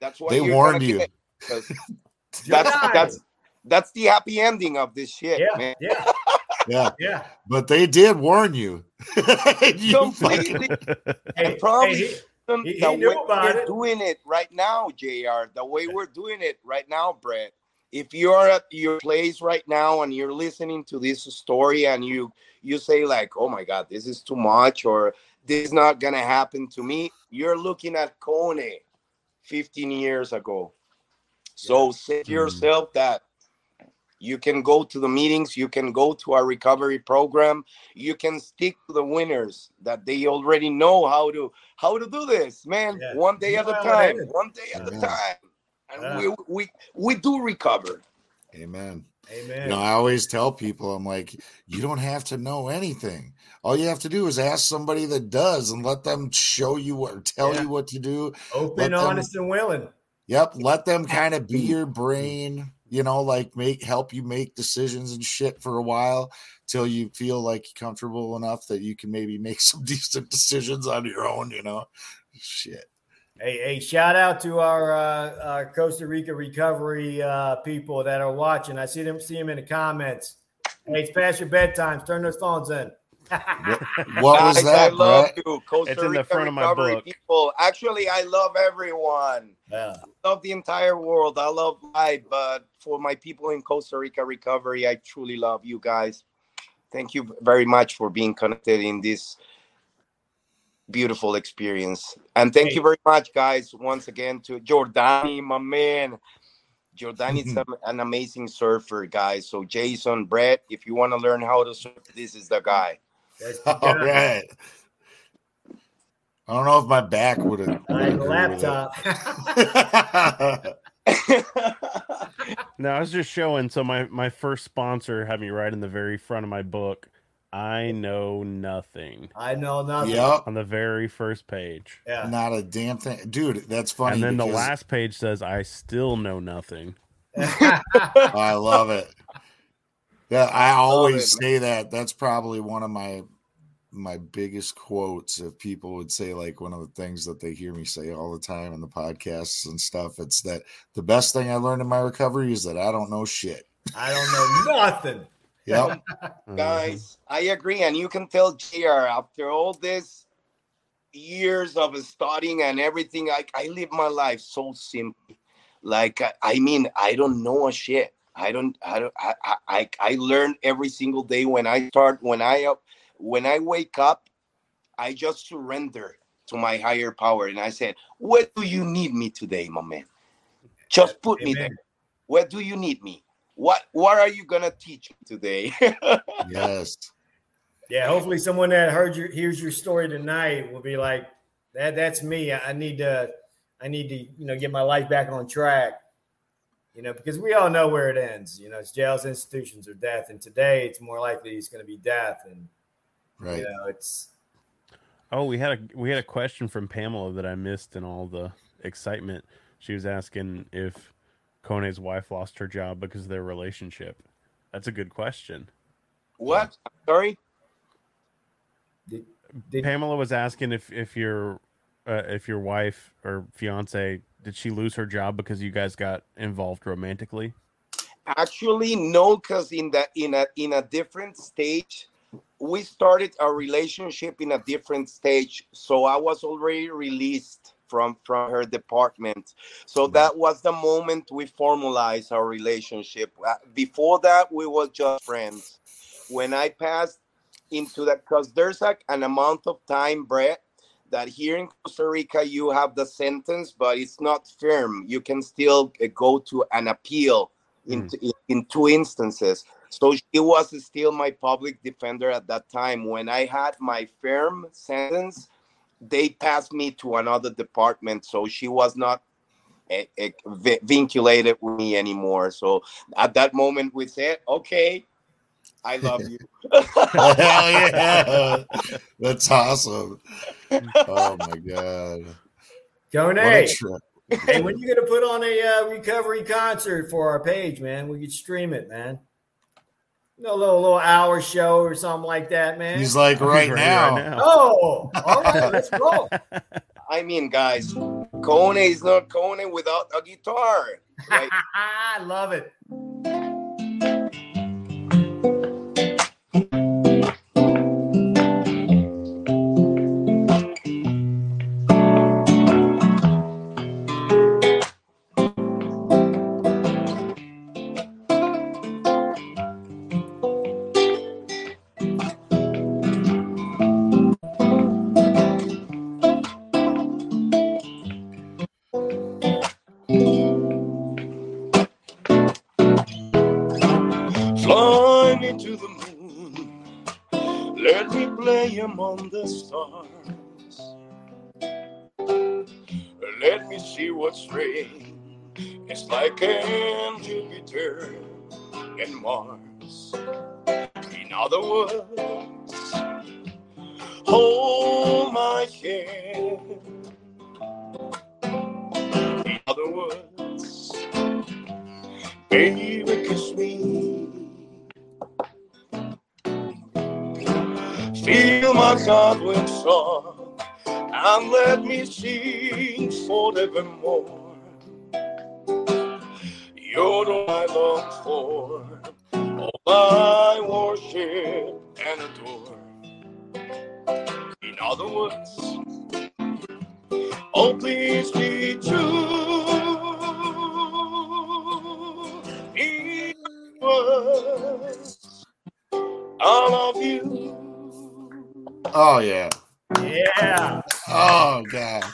That's what They you're warned you. get, 'cause That's that's that's the happy ending of this shit, yeah, man. yeah, Yeah, yeah. but they did warn you. You Completely. fucking- Hey, Probably hey, He- he the knew way about we're it. doing it right now, JR, the way we're doing it right now, Brett. If you're at your place right now and you're listening to this story and you you say like, "Oh my God, this is too much," or "This is not gonna happen to me," you're looking at Kone 15 years ago. So say to mm-hmm. yourself that You can go to the meetings, you can go to our recovery program, you can stick to the winners that they already know how to how to do this, man. Yeah. One day at a time, one day at a time. And Yeah. we, we we do recover. Amen. Amen. You know, I always tell people, I'm like, you don't have to know anything. All you have to do is ask somebody that does and let them show you what or tell Yeah. you what to do. Open, them- honest, and willing. Yep. Let them kind of be your brain, you know, like make help you make decisions and shit for a while till you feel like comfortable enough that you can maybe make some decent decisions on your own, you know. Shit. Hey, hey, shout out to our, uh, our Costa Rica recovery uh, people that are watching. I see them see them in the comments. Hey, it's past your bedtime. Turn those phones in. What was Guys, that, I love Brett? you, Costa It's in the Rica front of my book. people. Actually, I love everyone. Yeah. love the entire world. I love life, but for my people in Costa Rica recovery, I truly love you guys. Thank you very much for being connected in this beautiful experience. And thank you very much, guys, once again to Jordani, my man. Jordani is an amazing surfer, guys. So Jason, Brett, if you want to learn how to surf, this is the guy. That's the All guy. right. I don't know if my back would have. All right, laptop. No, I was just showing. So my my first sponsor had me right in the very front of my book. I know nothing I know nothing. yep. on the very first page, Yeah. Not a damn thing. Dude, that's funny. and then the last page says I still know nothing. I love it. Yeah, I always it, say that. That's probably one of my my biggest quotes. If people would say like one of the things that they hear me say all the time in the podcasts and stuff, it's that the best thing I learned in my recovery is that I don't know shit. I don't know nothing. Yep. Guys i agree and you can tell jr after all this years of studying and everything i, I live my life so simply like I, I mean i don't know a shit i don't i don't I, I i I learn every single day when i start when i up when i wake up i just surrender to my higher power and i said what do you need me today my man just put me there where do you need me what what are you gonna teach me today yes. Yeah, hopefully someone that heard your hears your story tonight will be like, that that's me. I, I need to I need to, you know, get my life back on track. You know, because we all know where it ends. You know, it's jails, institutions, or death. And today it's more likely it's gonna be death. And Right. you know, it's Oh, we had a we had a question from Pamela that I missed in all the excitement. She was asking if Kone's wife lost her job because of their relationship. That's a good question. What? Sorry. did, did, Pamela was asking if if your uh, if your wife or fiance did she lose her job because you guys got involved romantically? Actually, no, because in the in a in a different stage, we started a relationship in a different stage. So I was already released from from her department. So that was the moment we formalized our relationship. Uh, Before that, we were just friends. When I passed into that, because there's like an amount of time, Brett, that here in Costa Rica you have the sentence, but it's not firm. You can still uh, go to an appeal in, in, in two instances. So she was still my public defender at that time. When I had my firm sentence, they passed me to another department. So she was not eh, vinculated with me anymore. So at that moment, we said, okay, I love you. Hell yeah. That's awesome. Oh my god. Kone, What a hey, when you gonna put on a uh, recovery concert for our page, man? We could stream it, man. You know, a little little hour show or something like that, man. He's like right Ready now. oh, all right, let's go. I mean, guys, Kone is not Kone without a guitar. Right? I love it. Among the stars. Let me see what's rain. It's like in Jupiter and Mars. In other words, hold my hand. In other words, baby, kiss me. Fill my heart with song and let me sing forevermore. You're one I long for, all I worship and adore. In other words, oh please be true. In words, I love you. Oh yeah. Yeah. Oh god.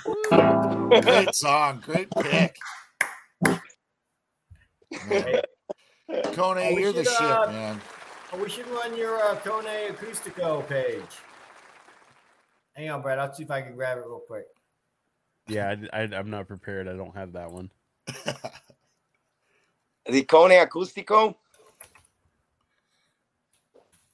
Great song. Great pick. Man. Kone, Oh, you're the should, shit, uh, man. Oh, we should run your uh, Kone Acoustico page. Hang on, Brad. I'll see if I can grab it real quick. Yeah, I, am not prepared. I don't have that one. The Kone Acústico.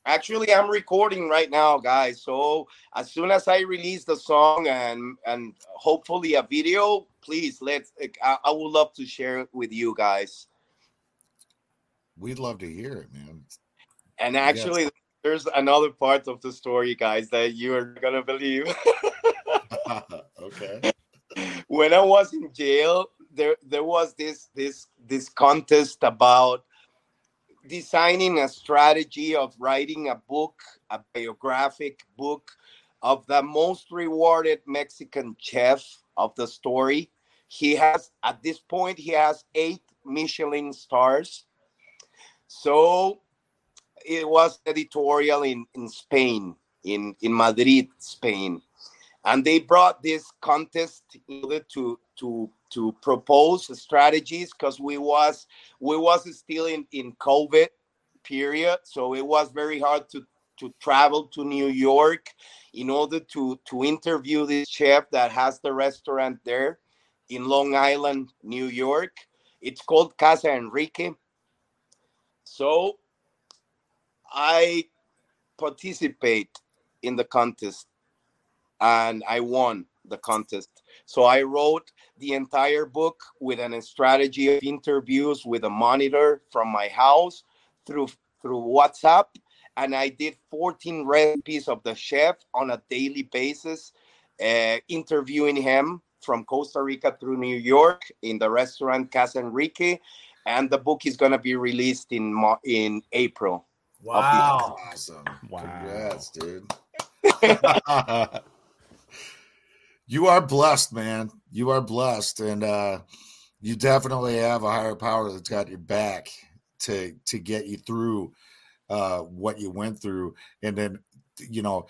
Actually, I'm recording right now, guys. So as soon as I release the song and and hopefully a video, please let's. I, I would love to share it with you guys. We'd love to hear it, man. And Yes. actually, there's another part of the story, guys, that you are gonna believe. okay. when I was in jail, there there was this this this contest about designing a strategy of writing a book, a biographic book of the most rewarded Mexican chef of the story. He has at this point he has eight Michelin stars. So it was editorial in, in Spain, in, in Madrid, Spain and they brought this contest to to to propose strategies because we was we was still in in covid period so it was very hard to to travel to new york in order to to interview this chef that has the restaurant there in long island new york it's called casa enrique so i participate in the contest and I won the contest. So I wrote the entire book with an strategy of interviews with a monitor from my house through through WhatsApp and I did 14 recipes of the chef on a daily basis uh, interviewing him from Costa Rica through New York in the restaurant Casa Enrique and the book is going to be released in in April. Wow. Awesome. Wow. Congrats, dude. you are blessed, man. You are blessed, and uh, you definitely have a higher power that's got your back to to get you through uh, what you went through, and then you know.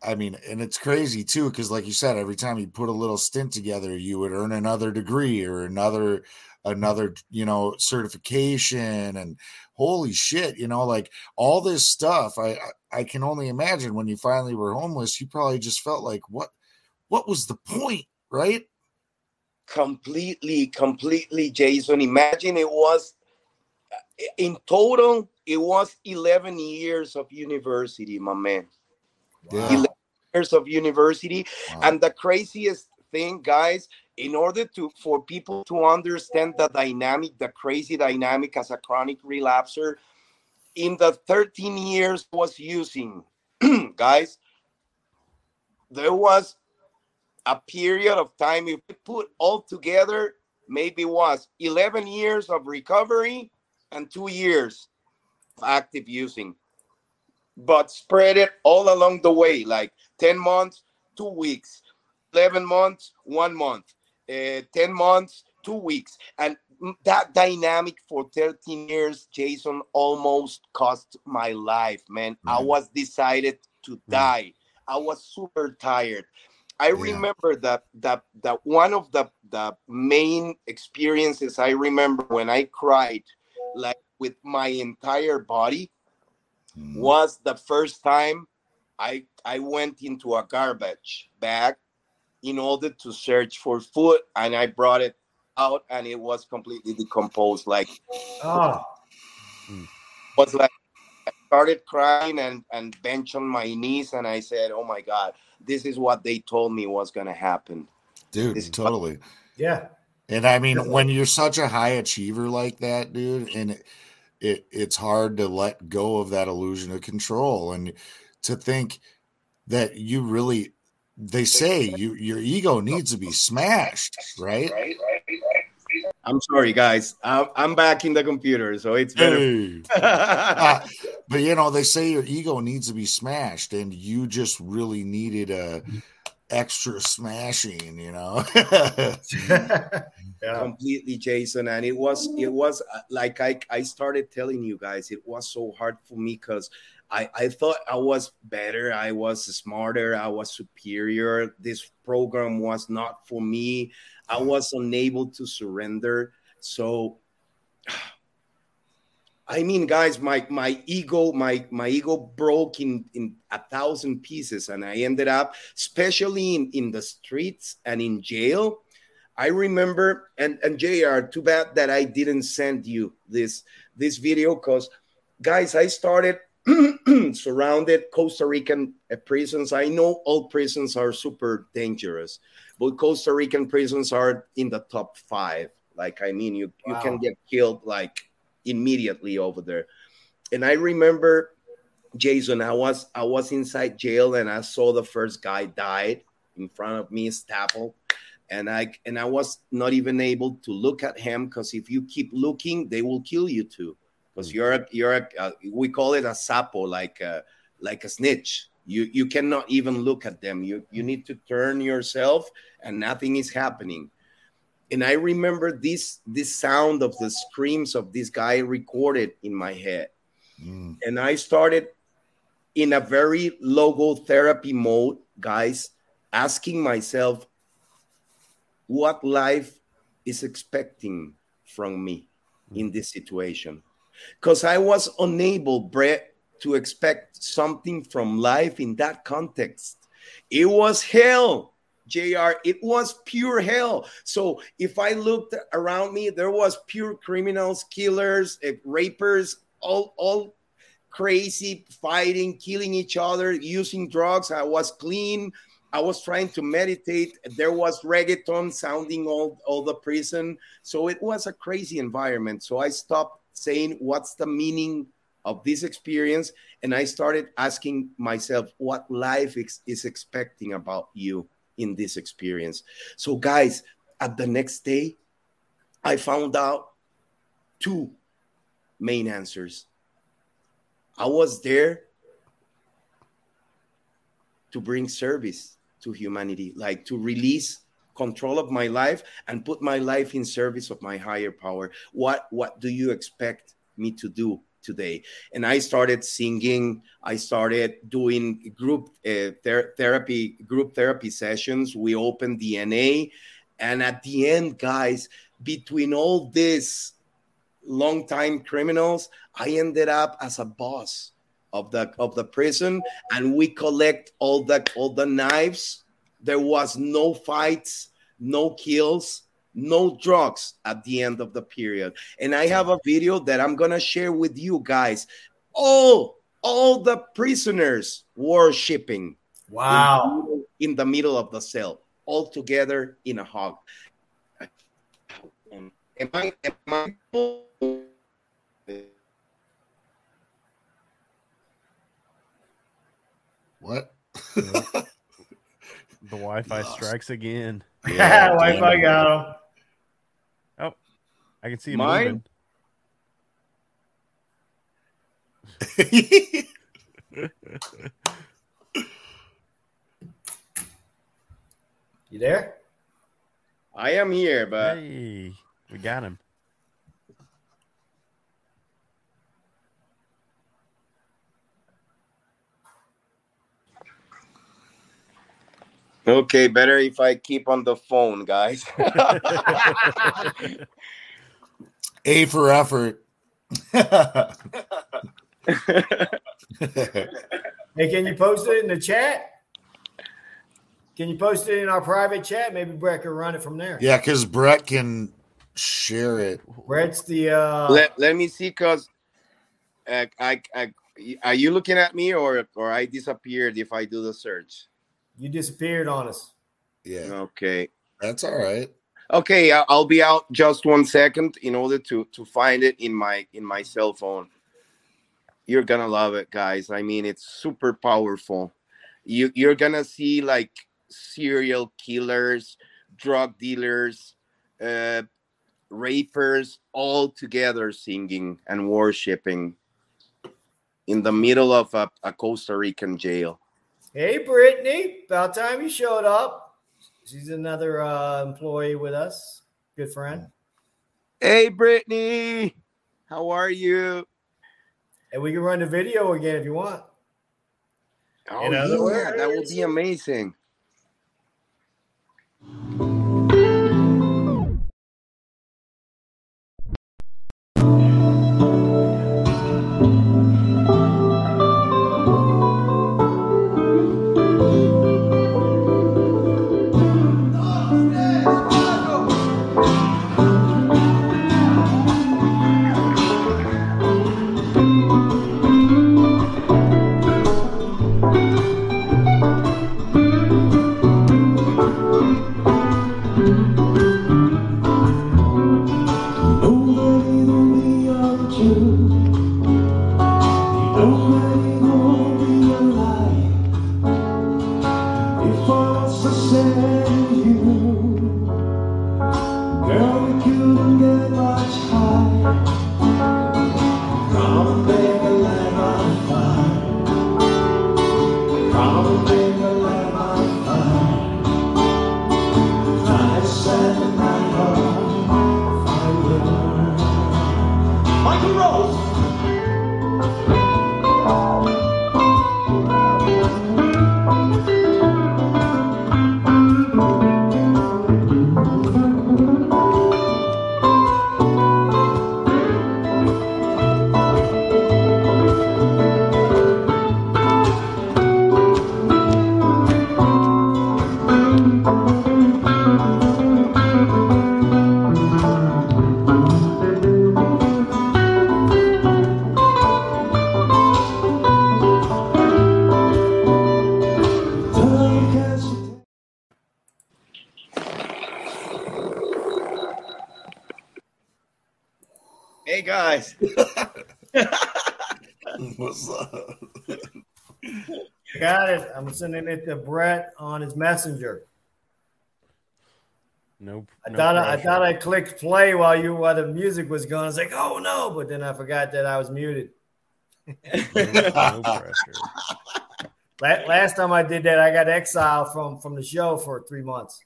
I mean, and it's crazy too, because like you said, every time you put a little stint together, you would earn another degree or another another you know certification and holy shit you know like all this stuff i i I can only imagine when you finally were homeless you probably just felt like what what was the point right? Completely completely jason. Imagine it was in total it was 11 years of university my man. Yeah years of university. Wow. and the craziest thing guys in order to for people to understand the dynamic the crazy dynamic as a chronic relapser in the 13 years was using guys there was a period of time if we put all together maybe was 11 years of recovery and two years of active using. But spread it all along the way like 10 months two weeks 11 months one month uh, 10 months two weeks. And that dynamic for 13 years jason almost cost my life man. I Mhm. was decided to die. I was super tired i Yeah. remember that that that one of the the main experiences i remember when i cried like with my entire body Mm. was the first time I I went into a garbage bag in order to search for food, and I brought it out, and it was completely decomposed. Like Oh, was like I started crying and and bench on my knees, and I said, "Oh my God, this is what they told me was gonna happen." dude, It's- totally. yeah. And I mean, when you're such a high achiever like that, dude, and it, it it's hard to let go of that illusion of control and to think that you really they say you your ego needs to be smashed, right? I'm sorry, guys. I'm, I'm back in the computer, so it's better. Hey. Uh, but you know, they say your ego needs to be smashed, and you just really needed a extra smashing, you know. yeah. completely jason and it was it was uh, like i i started telling you guys it was so hard for me because i i thought i was better i was smarter i was superior this program was not for me i was unable to surrender so I mean, guys, my my ego, my my ego broke in in a thousand pieces, and I ended up, especially in in the streets and in jail. I remember, and and Jr. Too bad that I didn't send you this this video, because guys, I started surrounded Costa Rican uh, prisons. I know all prisons are super dangerous, but Costa Rican prisons are in the top five. Like, I mean, you you can get killed like immediately over there. And I remember, Jason, I was I was inside jail and I saw the first guy died in front of me, stapled, and I and I was not even able to look at him because if you keep looking, they will kill you too. Because you're a, you're a, uh, we call it a sapo, like a like a snitch. You you cannot even look at them. You you need to turn yourself, and nothing is happening and I remember this this sound of the screams of this guy recorded in my head. Mm, And I started in a very logotherapy mode, guys, asking myself what life is expecting from me in this situation. Because I was unable, Brett, to expect something from life in that context. It was hell. JR, it was pure hell. So if I looked around me, there was pure criminals, killers, eh, rapers, all all crazy, fighting, killing each other, using drugs. I was clean. I was trying to meditate. There was reggaeton sounding all, all the prison. So it was a crazy environment. So I stopped saying, What's the meaning of this experience? And I started asking myself, What life is, is expecting about you in this experience? So, guys, at the next day, I found out two main answers. I was there to bring service to humanity, like to release control of my life and put my life in service of my higher power. What what do you expect me to do today? And I started singing. I started doing group uh, ther- therapy, group therapy sessions. We opened DNA, and at the end, guys, between all this long time criminals i ended up as a boss of the of the prison and we collect all the all the knives there was no fights no kills no drugs at the end of the period. And i have a video that i'm gonna share with you guys. All all the prisoners worshiping Wow. in the middle of the cell all together in a hug am i am i? What? The Wi-Fi strikes again. Yeah, Wi-Fi got him. Oh, I can see it Mine? You there? I am here, but Hey, we got him. Okay, better if I keep on the phone, guys. A for effort. Hey, can you post it in the chat? Can you post it in our private chat? Maybe Brett can run it from there. Yeah, because Brett can share it. Brett's the uh let, let me see, cause uh, I, I are you looking at me or or I disappeared if I do the search? You disappeared on us. Yeah, Okay. that's all right. Okay, I- I'll be out just one second in order to to find it in my in my cell phone. You're gonna love it, guys. I mean, it's super powerful. You you're gonna see like serial killers, drug dealers, uh, rapers all together singing and worshiping in the middle of a, a Costa Rican jail. Hey Brittany, about time you showed up. She's another uh employee with us. Good friend. Hey, Brittany, how are you? And we can run the video again if you want. Oh, In other yeah, that would be amazing. I'm sending it to Brett on his messenger. No, I no thought I, I pressure. thought I clicked play while you while the music was going. I was like, oh no, but then I forgot that I was muted. no pressure. Last time I did that, I got exiled from from the show for three months.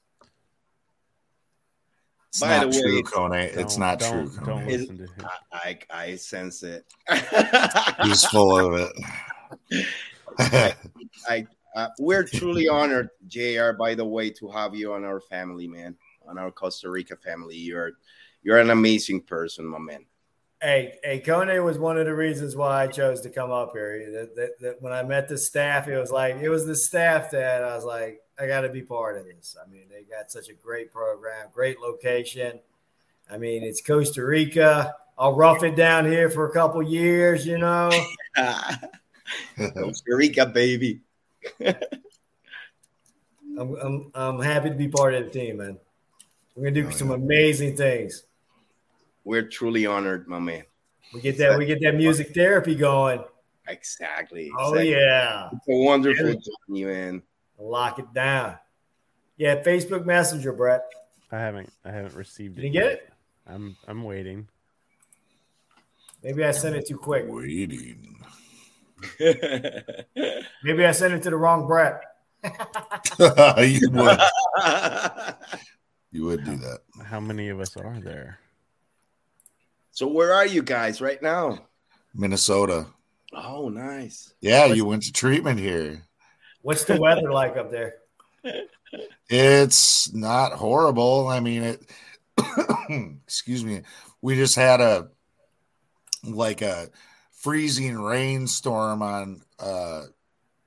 It's By not the true, Kone. It's Don't- don't, true, Don't listen to him. I, I sense it. He's full of it. Uh, we're truly honored, JR, by the way, to have you on our family, man, on our Costa Rica family. You're you're an amazing person, my man. Hey, hey, Kone was one of the reasons why I chose to come up here. That, that, that when I met the staff, it was like it was the staff that I was like, I got to be part of this. I mean, they got such a great program, great location. I mean, it's Costa Rica. I'll rough it down here for a couple years, you know. Costa Rica, baby. I'm, I'm, I'm happy to be part of the team, man. We're gonna do Oh, some yeah. amazing things. We're truly honored, my man. We get that, we get that music therapy going. Exactly. Oh exactly. yeah, It's a wonderful journey, man. lock it down. Yeah, Facebook Messenger, Brett. I haven't. I haven't received Did it. you get yet. it? I'm. I'm waiting. Maybe I sent it too quick. Waiting. Maybe I sent it to the wrong Brett. you would. You would do that. How many of us are there? so where are you guys right now? Minnesota. Oh, nice. Yeah, you went to treatment here. What's the weather like up there? It's not horrible. I mean, it. excuse me. We just had a like a freezing rainstorm on uh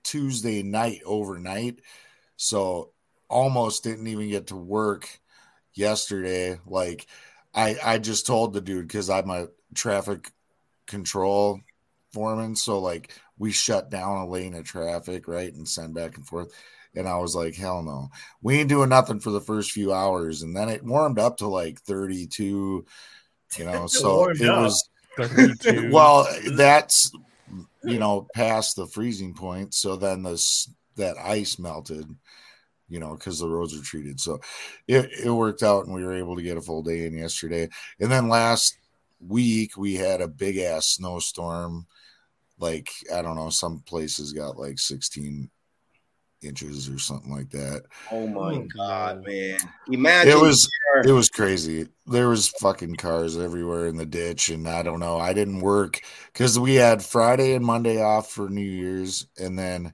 Tuesday night overnight. So almost didn't even get to work yesterday. Like I I just told the dude because I'm a traffic control foreman. So like we shut down a lane of traffic, right? And send back and forth. And I was like, hell no. We ain't doing nothing for the first few hours. And then it warmed up to like 32, you know. So it up. was 32. well, that's you know past the freezing point. So then this that ice melted, you know, because the roads are treated. So it, it worked out, and we were able to get a full day in yesterday. And then last week we had a big ass snowstorm. Like I don't know, some places got like 16 inches or something like that. Oh my Oh, god, God. man! Imagine It was there- it was crazy. There was fucking cars everywhere in the ditch, and I don't know. I didn't work because we had Friday and Monday off for New Year's, and then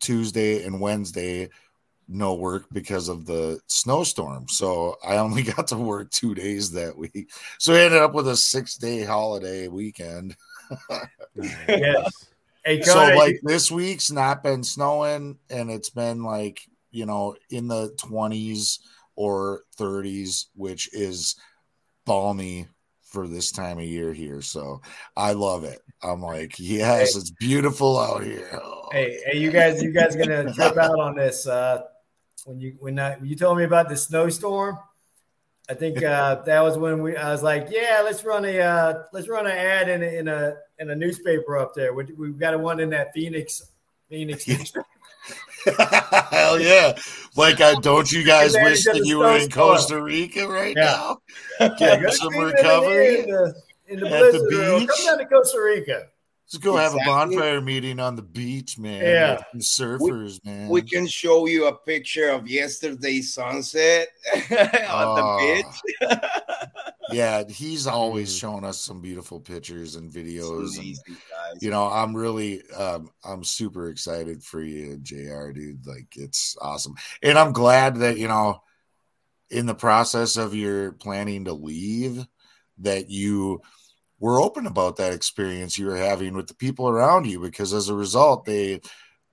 Tuesday and Wednesday no work because of the snowstorm. So I only got to work two days that week. So I ended up with a six day holiday weekend. Yes. Hey, So Cody, like this week's not been snowing, and it's been like you know in the twenties or thirties, which is balmy for this time of year here. So I love it. I'm like, yes, it's beautiful out here. Oh, hey, hey, you guys, you guys gonna trip out on this? Uh, when you when, I, when you told me about the snowstorm, I think uh, that was when we. I was like, yeah, let's run a uh, let's run an ad in a, in a in a newspaper up there. We, we've got a one in that Phoenix Phoenix. Hell yeah! Like, I, uh, don't you guys And wish that you were in snowstorm. Costa Rica right Yeah. now, Yeah, getting go some see them in recovery? the, in the At the beach? Come down to Costa Rica. Let's go have a bonfire meeting on the beach, man. Yeah. with some surfers, man. we can show you a picture of yesterday's sunset on Oh. the beach. Yeah, he's always Mm. showing us some beautiful pictures and videos. And, you know, I'm really, um, I'm super excited for you, Jr. Dude, like it's awesome, and I'm glad that you know, in the process of your planning to leave, that you were open about that experience you were having with the people around you, because as a result, they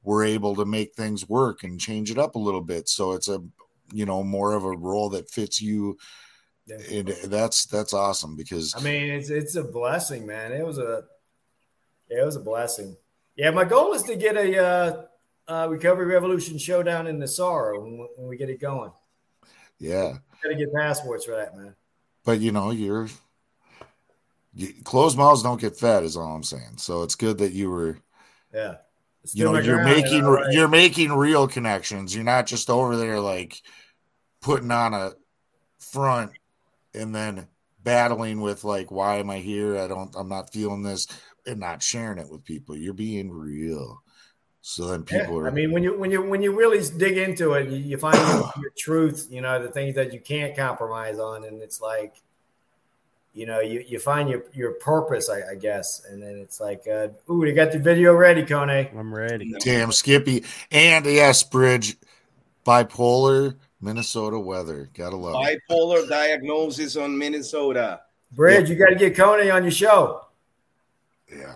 were able to make things work and change it up a little bit. So it's a, you know, more of a role that fits you. And that's that's awesome because I mean, it's it's a blessing, man. It was a it was a blessing. Yeah, my goal is to get a uh, uh, recovery revolution showdown in the Sorrow when, when we get it going. yeah. Got to get passports for that, man. but you know you're you, closed mouths don't get fed is all i'm saying so it's good that you were Yeah, you know you're making right. you're making real connections you're not just over there like putting on a front and then battling with like why am i here i don't i'm not feeling this and not sharing it with people you're being real so then Yeah, people are I mean, when you when you when you really dig into it, you, you find your, your truth. You know, the things that you can't compromise on, and it's like, you know, you, you find your your purpose, I, I guess, and then it's like, uh, ooh, you got the video ready, Kone. I'm ready. damn skippy and yes bridge bipolar minnesota weather gotta love it Bipolar diagnosis on Minnesota. Bridge, you got to get Kone on your show. Yeah.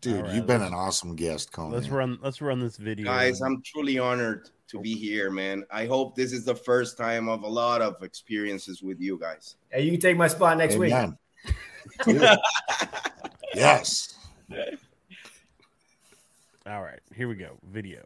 Dude, All right, you've been an awesome guest, Conan. Let's run. Let's run this video. Guys, I'm truly honored to be here, man. I hope this is the first time of a lot of experiences with you guys. Hey, you can take my spot next week. Amen. Dude. yes. All right, here we go. Video.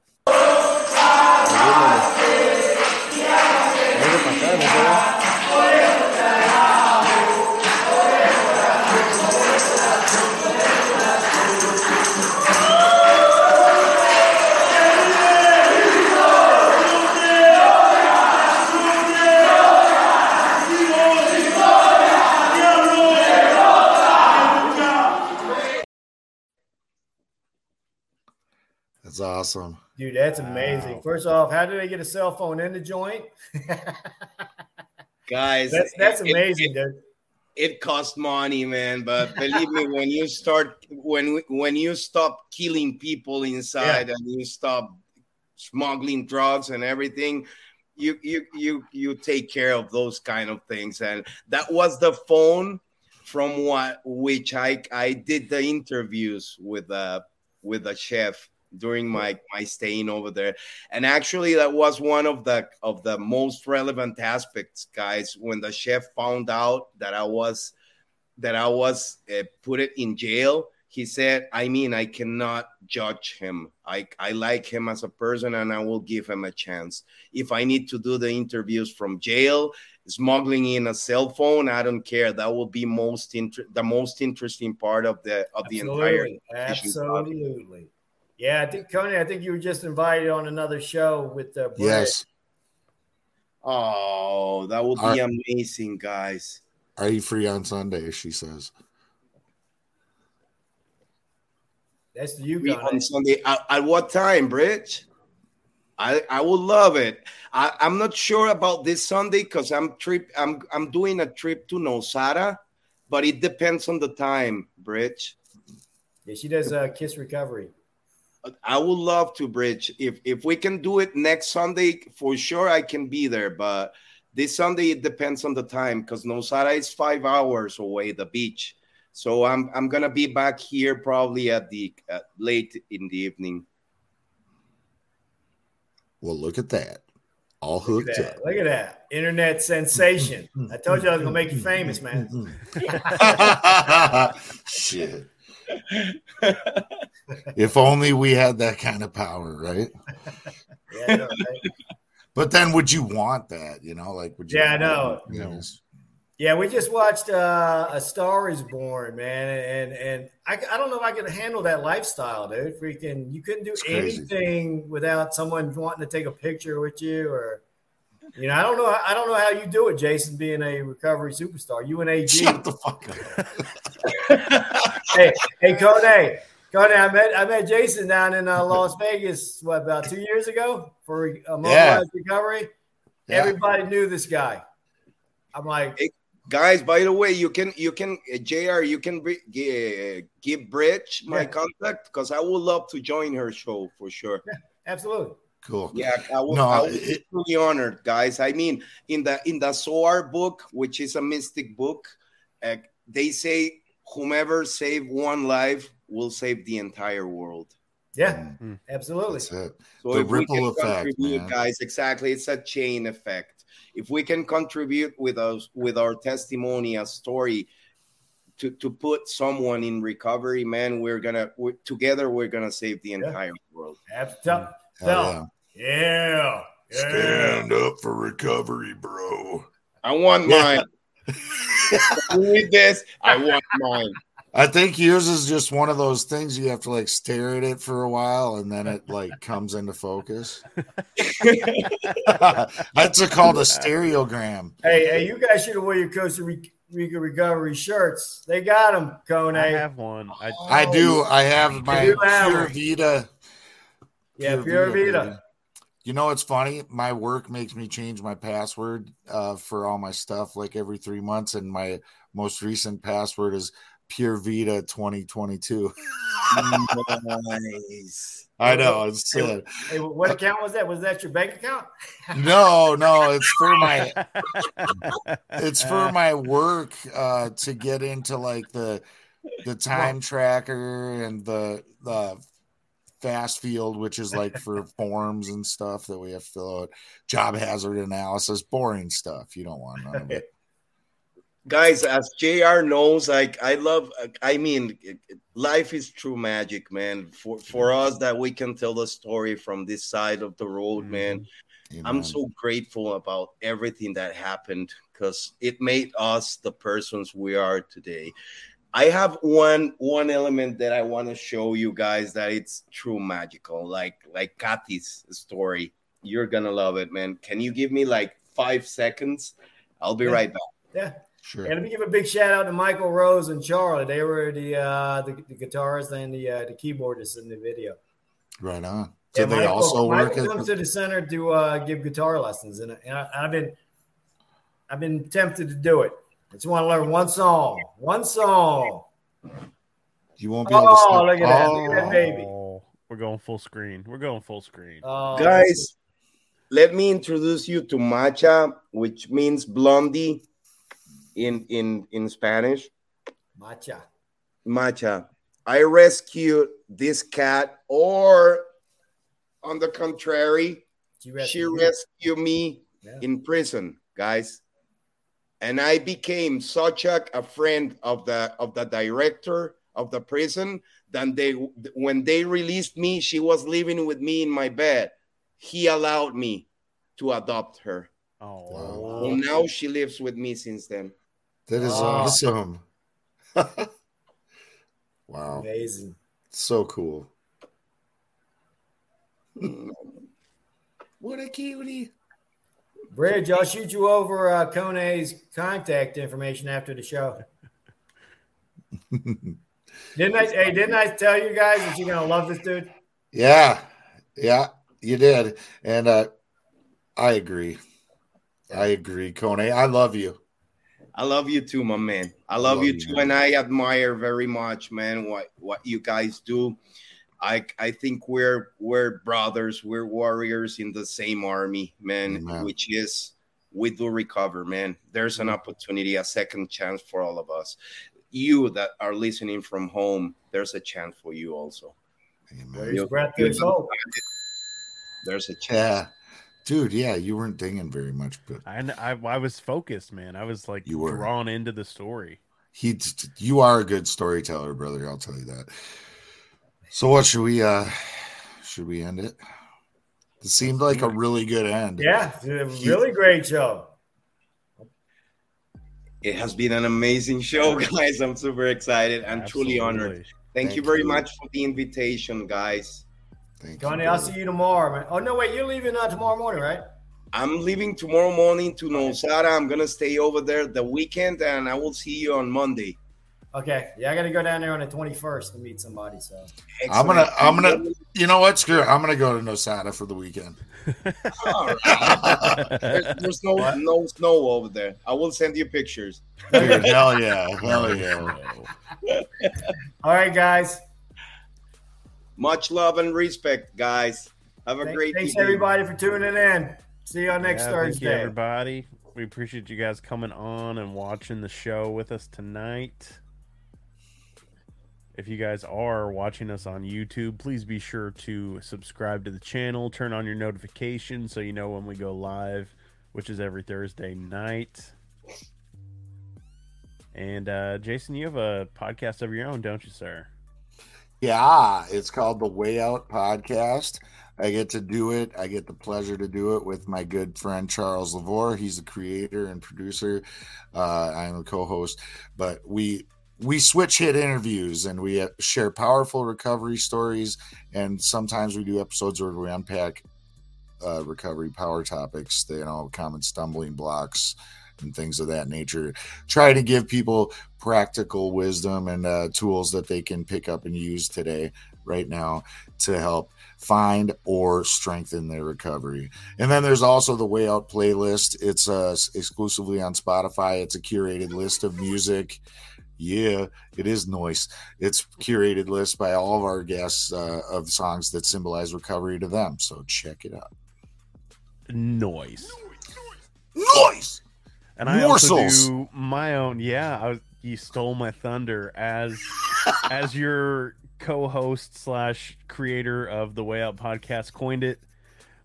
That's awesome. Dude, that's amazing. Wow. First off, how did they get a cell phone in the joint? Guys, that's that's it- amazing, It, dude. it costs money, man. But believe me, when you start, when when you stop killing people inside and you stop smuggling drugs and everything, you you you you take care of those kind of things. And that was the phone from what which I I did the interviews with uh with the chef during my my staying over there. And actually that was one of the of the most relevant aspects guys when the chef found out that i was that i was uh, put it in jail he said i mean i cannot judge him. I i like him as a person and i will give him a chance. If i need to do the interviews from jail smuggling in a cell phone i don't care. That will be most inter- the most interesting part of the of the entire Absolutely. Absolutely. Yeah, I think Coney, I think you were just invited on another show with uh, Brett. Yes. Oh, that would be Are- amazing, guys. Are you free on Sunday? She says. That's the you Be Coney. on Sunday. At, at what time, Bridge? I I would love it. I, I'm not sure about this Sunday because I'm trip. I'm I'm doing a trip to Nosara, but it depends on the time, Bridge. Yeah, she does uh, Kiss Recovery. I would love to, Bridge. If if we can do it next Sunday, for sure I can be there. But this Sunday it depends on the time because Nosara is five hours away, the beach. So I'm I'm gonna be back here probably at the uh, late in the evening. Well, look at that. All hooked at that. Look at that. Internet sensation. I told you I was going to make you famous, man. Shit. if only we had that kind of power, right? Yeah, I know, right? But then would you want that? You know, like would you Yeah, I know. know. Yeah, we just watched uh, A Star Is Born, man, and and I, I don't know if I could handle that lifestyle, dude. Freaking, you couldn't do It's crazy. anything without someone wanting to take a picture with you, or you know, I don't know, I don't know how you do it, Jason, being a recovery superstar. You and AG. Shut the fuck up. hey, hey, Kone, Kone, I met I met Jason down in uh, Las Vegas. What about two years ago for a mobilized recovery? Yeah. Everybody knew this guy. I'm like, Guys, by the way, you can you can uh, Jr. You can bri- gi- give Bridge my Yeah. contact because I would love to join her show for sure. Yeah, absolutely. Cool. Yeah, I would, No, I would be it- truly honored, guys. I mean, in the in the Zohar book, which is a mystic book, uh, they say whomever save one life will save the entire world. Yeah, Mm, absolutely. That's it. So The if we ripple can effect, contribute, man. guys, exactly, it's a chain effect. If we can contribute with us with our testimony, a story, to, to put someone in recovery, man, we're gonna we're, together we're gonna save the entire world. Absolutely. Hell yeah. Yeah. Yeah. Stand up for recovery, bro. I want Yeah. mine. Read this. I want mine. I think yours is just one of those things you have to like stare at it for a while and then it like comes into focus. That's a, called a stereogram. Hey, hey, you guys should have worn your Costa Rica recovery shirts. They got them, Kone. I have one. I, I do. Oh. I have my have Pure. Vita. yeah, Pura Vida. baby. You know it's funny? My work makes me change my password uh, for all my stuff like every three months, and my most recent password is Pura Vida 2022. nice. I know it's sad. Hey, what account was that? Was that your bank account? No, no, it's for my it's for my work uh to get into like the the time tracker and the the FastField which is like for forms and stuff that we have to fill out. Job hazard analysis boring stuff. You don't want none of it. Guys as jr knows like i love i mean life is true magic man. For for us that we can tell the story from this side of the road man mm-hmm. i'm so grateful about everything that happened because it made us the persons we are today i have one one element that i want to show you guys that it's true magical like like Kati's story you're gonna love it man can you give me like five seconds i'll be Yeah. right back Yeah. sure And let me give a big shout out to Michael Rose and Charlie. They were the uh, the, the guitarist and the uh, the keyboardist in the video. right on so Yeah, they Michael, also work Michael at to the center to uh, give guitar lessons, and, and I, I've been I've been tempted to do it. I just want to learn one song, one song. you won't be able to Oh, stop- look at that, look at that Oh. baby. Oh, we're going full screen. We're going full screen. Oh, guys let me introduce you to Macha, which means blondie in in in spanish Macha. Macha. I rescued this cat, or on the contrary, She she rescued you. rescued me Yeah. in prison, guys. And I became such a, a friend of the of the director of the prison. Then they when they released me, she was living with me in my bed. He allowed me to adopt her. Oh, Well, now she lives with me since then. That is Oh. awesome. wow. Amazing. So cool. Mm. what a cutie. Bridge, I'll shoot you over uh, Kone's contact information after the show. Didn't I? Hey, didn't I tell you guys that you're gonna love this dude? Yeah. Yeah, you did. And uh I agree. I agree, Kone. I love you. I love you too, my man. I love, Love you you, too, man. and I admire very much, man, what what you guys do. I I think we're we're brothers, we're warriors in the same army, man, Amen. which is we do recover, man. There's an mm-hmm. opportunity, a second chance for all of us. You that are listening from home, there's a chance for you also. Amen. There's breath, there's hope. There's a chance. Yeah. Dude, yeah, you weren't dinging very much, but I, I I was focused, man. I was like You were. drawn into the story. he you are a good storyteller, brother. I'll tell you that. So what should we uh should we end it? It seemed like a really good end. Yeah, it's a really great show. It has been an amazing show, guys. I'm super excited and truly honored. Thank, Thank you very you. much for the invitation, guys. Thank you, Kone, I'll see you tomorrow, man. Oh no, wait, you're leaving uh, tomorrow morning, right? I'm leaving tomorrow morning to Nosara. I'm gonna stay over there the weekend, and I will see you on Monday. Okay, yeah, I got to go down there on the 21st to meet somebody. So I'm gonna- I'm gonna- You know what? Screw it. I'm gonna go to Nosara for the weekend. All right. There's, there's no no snow over there. I will send you pictures. Dude, hell yeah. Hell yeah. all right, guys. Much love and respect, guys. Have a Thank- great thanks evening. everybody for tuning in. See you on next Yeah, Thank you, Thursday. everybody. We appreciate you guys coming on and watching the show with us tonight. If you guys are watching us on YouTube, please be sure to subscribe to the channel, turn on your notifications so you know when we go live, which is every Thursday night. And uh, Jason, you have a podcast of your own, don't you, sir? Yeah, it's called the Way Out Podcast. I get to do it. I get the pleasure to do it with my good friend Charles Lavore. He's the creator and producer. Uh, I'm a co-host, but we we switch hit interviews and we uh, share powerful recovery stories. And sometimes we do episodes where we unpack uh, recovery power topics, you know, common stumbling blocks and things of that nature. Try to give people practical wisdom and uh, tools that they can pick up and use today, right now, to help find or strengthen their recovery. And then there's also the Way Out playlist. It's uh, exclusively on Spotify. It's a curated list of music. Yeah, it is noise. It's curated list by all of our guests uh, of songs that symbolize recovery to them. So check it out. Noise. Noise. And I also do my own. Yeah, I was, you stole my thunder as as your co-host slash creator of the Way Out podcast coined it.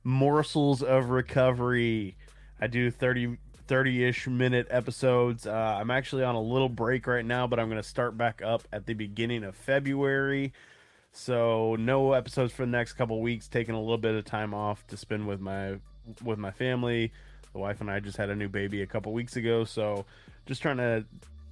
Morsels of recovery. I do 30 30-ish minute episodes. Uh, I'm actually on a little break right now, but I'm going to start back up at the beginning of February. So no episodes for the next couple weeks. Taking a little bit of time off to spend with my with my family. The wife and I just had a new baby a couple weeks ago, so just trying to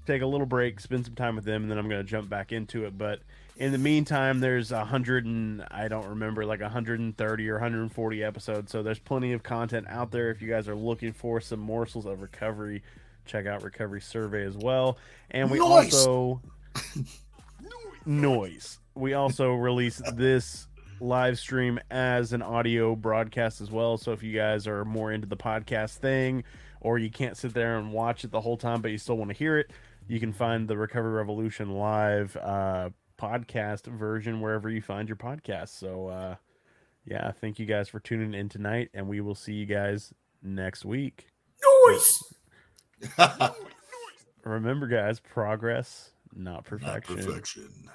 take a little break, spend some time with them, and then I'm going to jump back into it. But in the meantime, there's a hundred and I don't remember like 130 or 140 episodes, so there's plenty of content out there. If you guys are looking for some morsels of recovery, check out Recovery Survey as well. And we Noise. also noise. We also release this live stream as an audio broadcast as well. So if you guys are more into the podcast thing, or you can't sit there and watch it the whole time, but you still want to hear it, you can find the Recovery Revolution live uh, podcast version wherever you find your podcast. So uh, yeah, thank you guys for tuning in tonight, and we will see you guys next week. Noise. Remember, guys, progress, not Not perfection. perfection.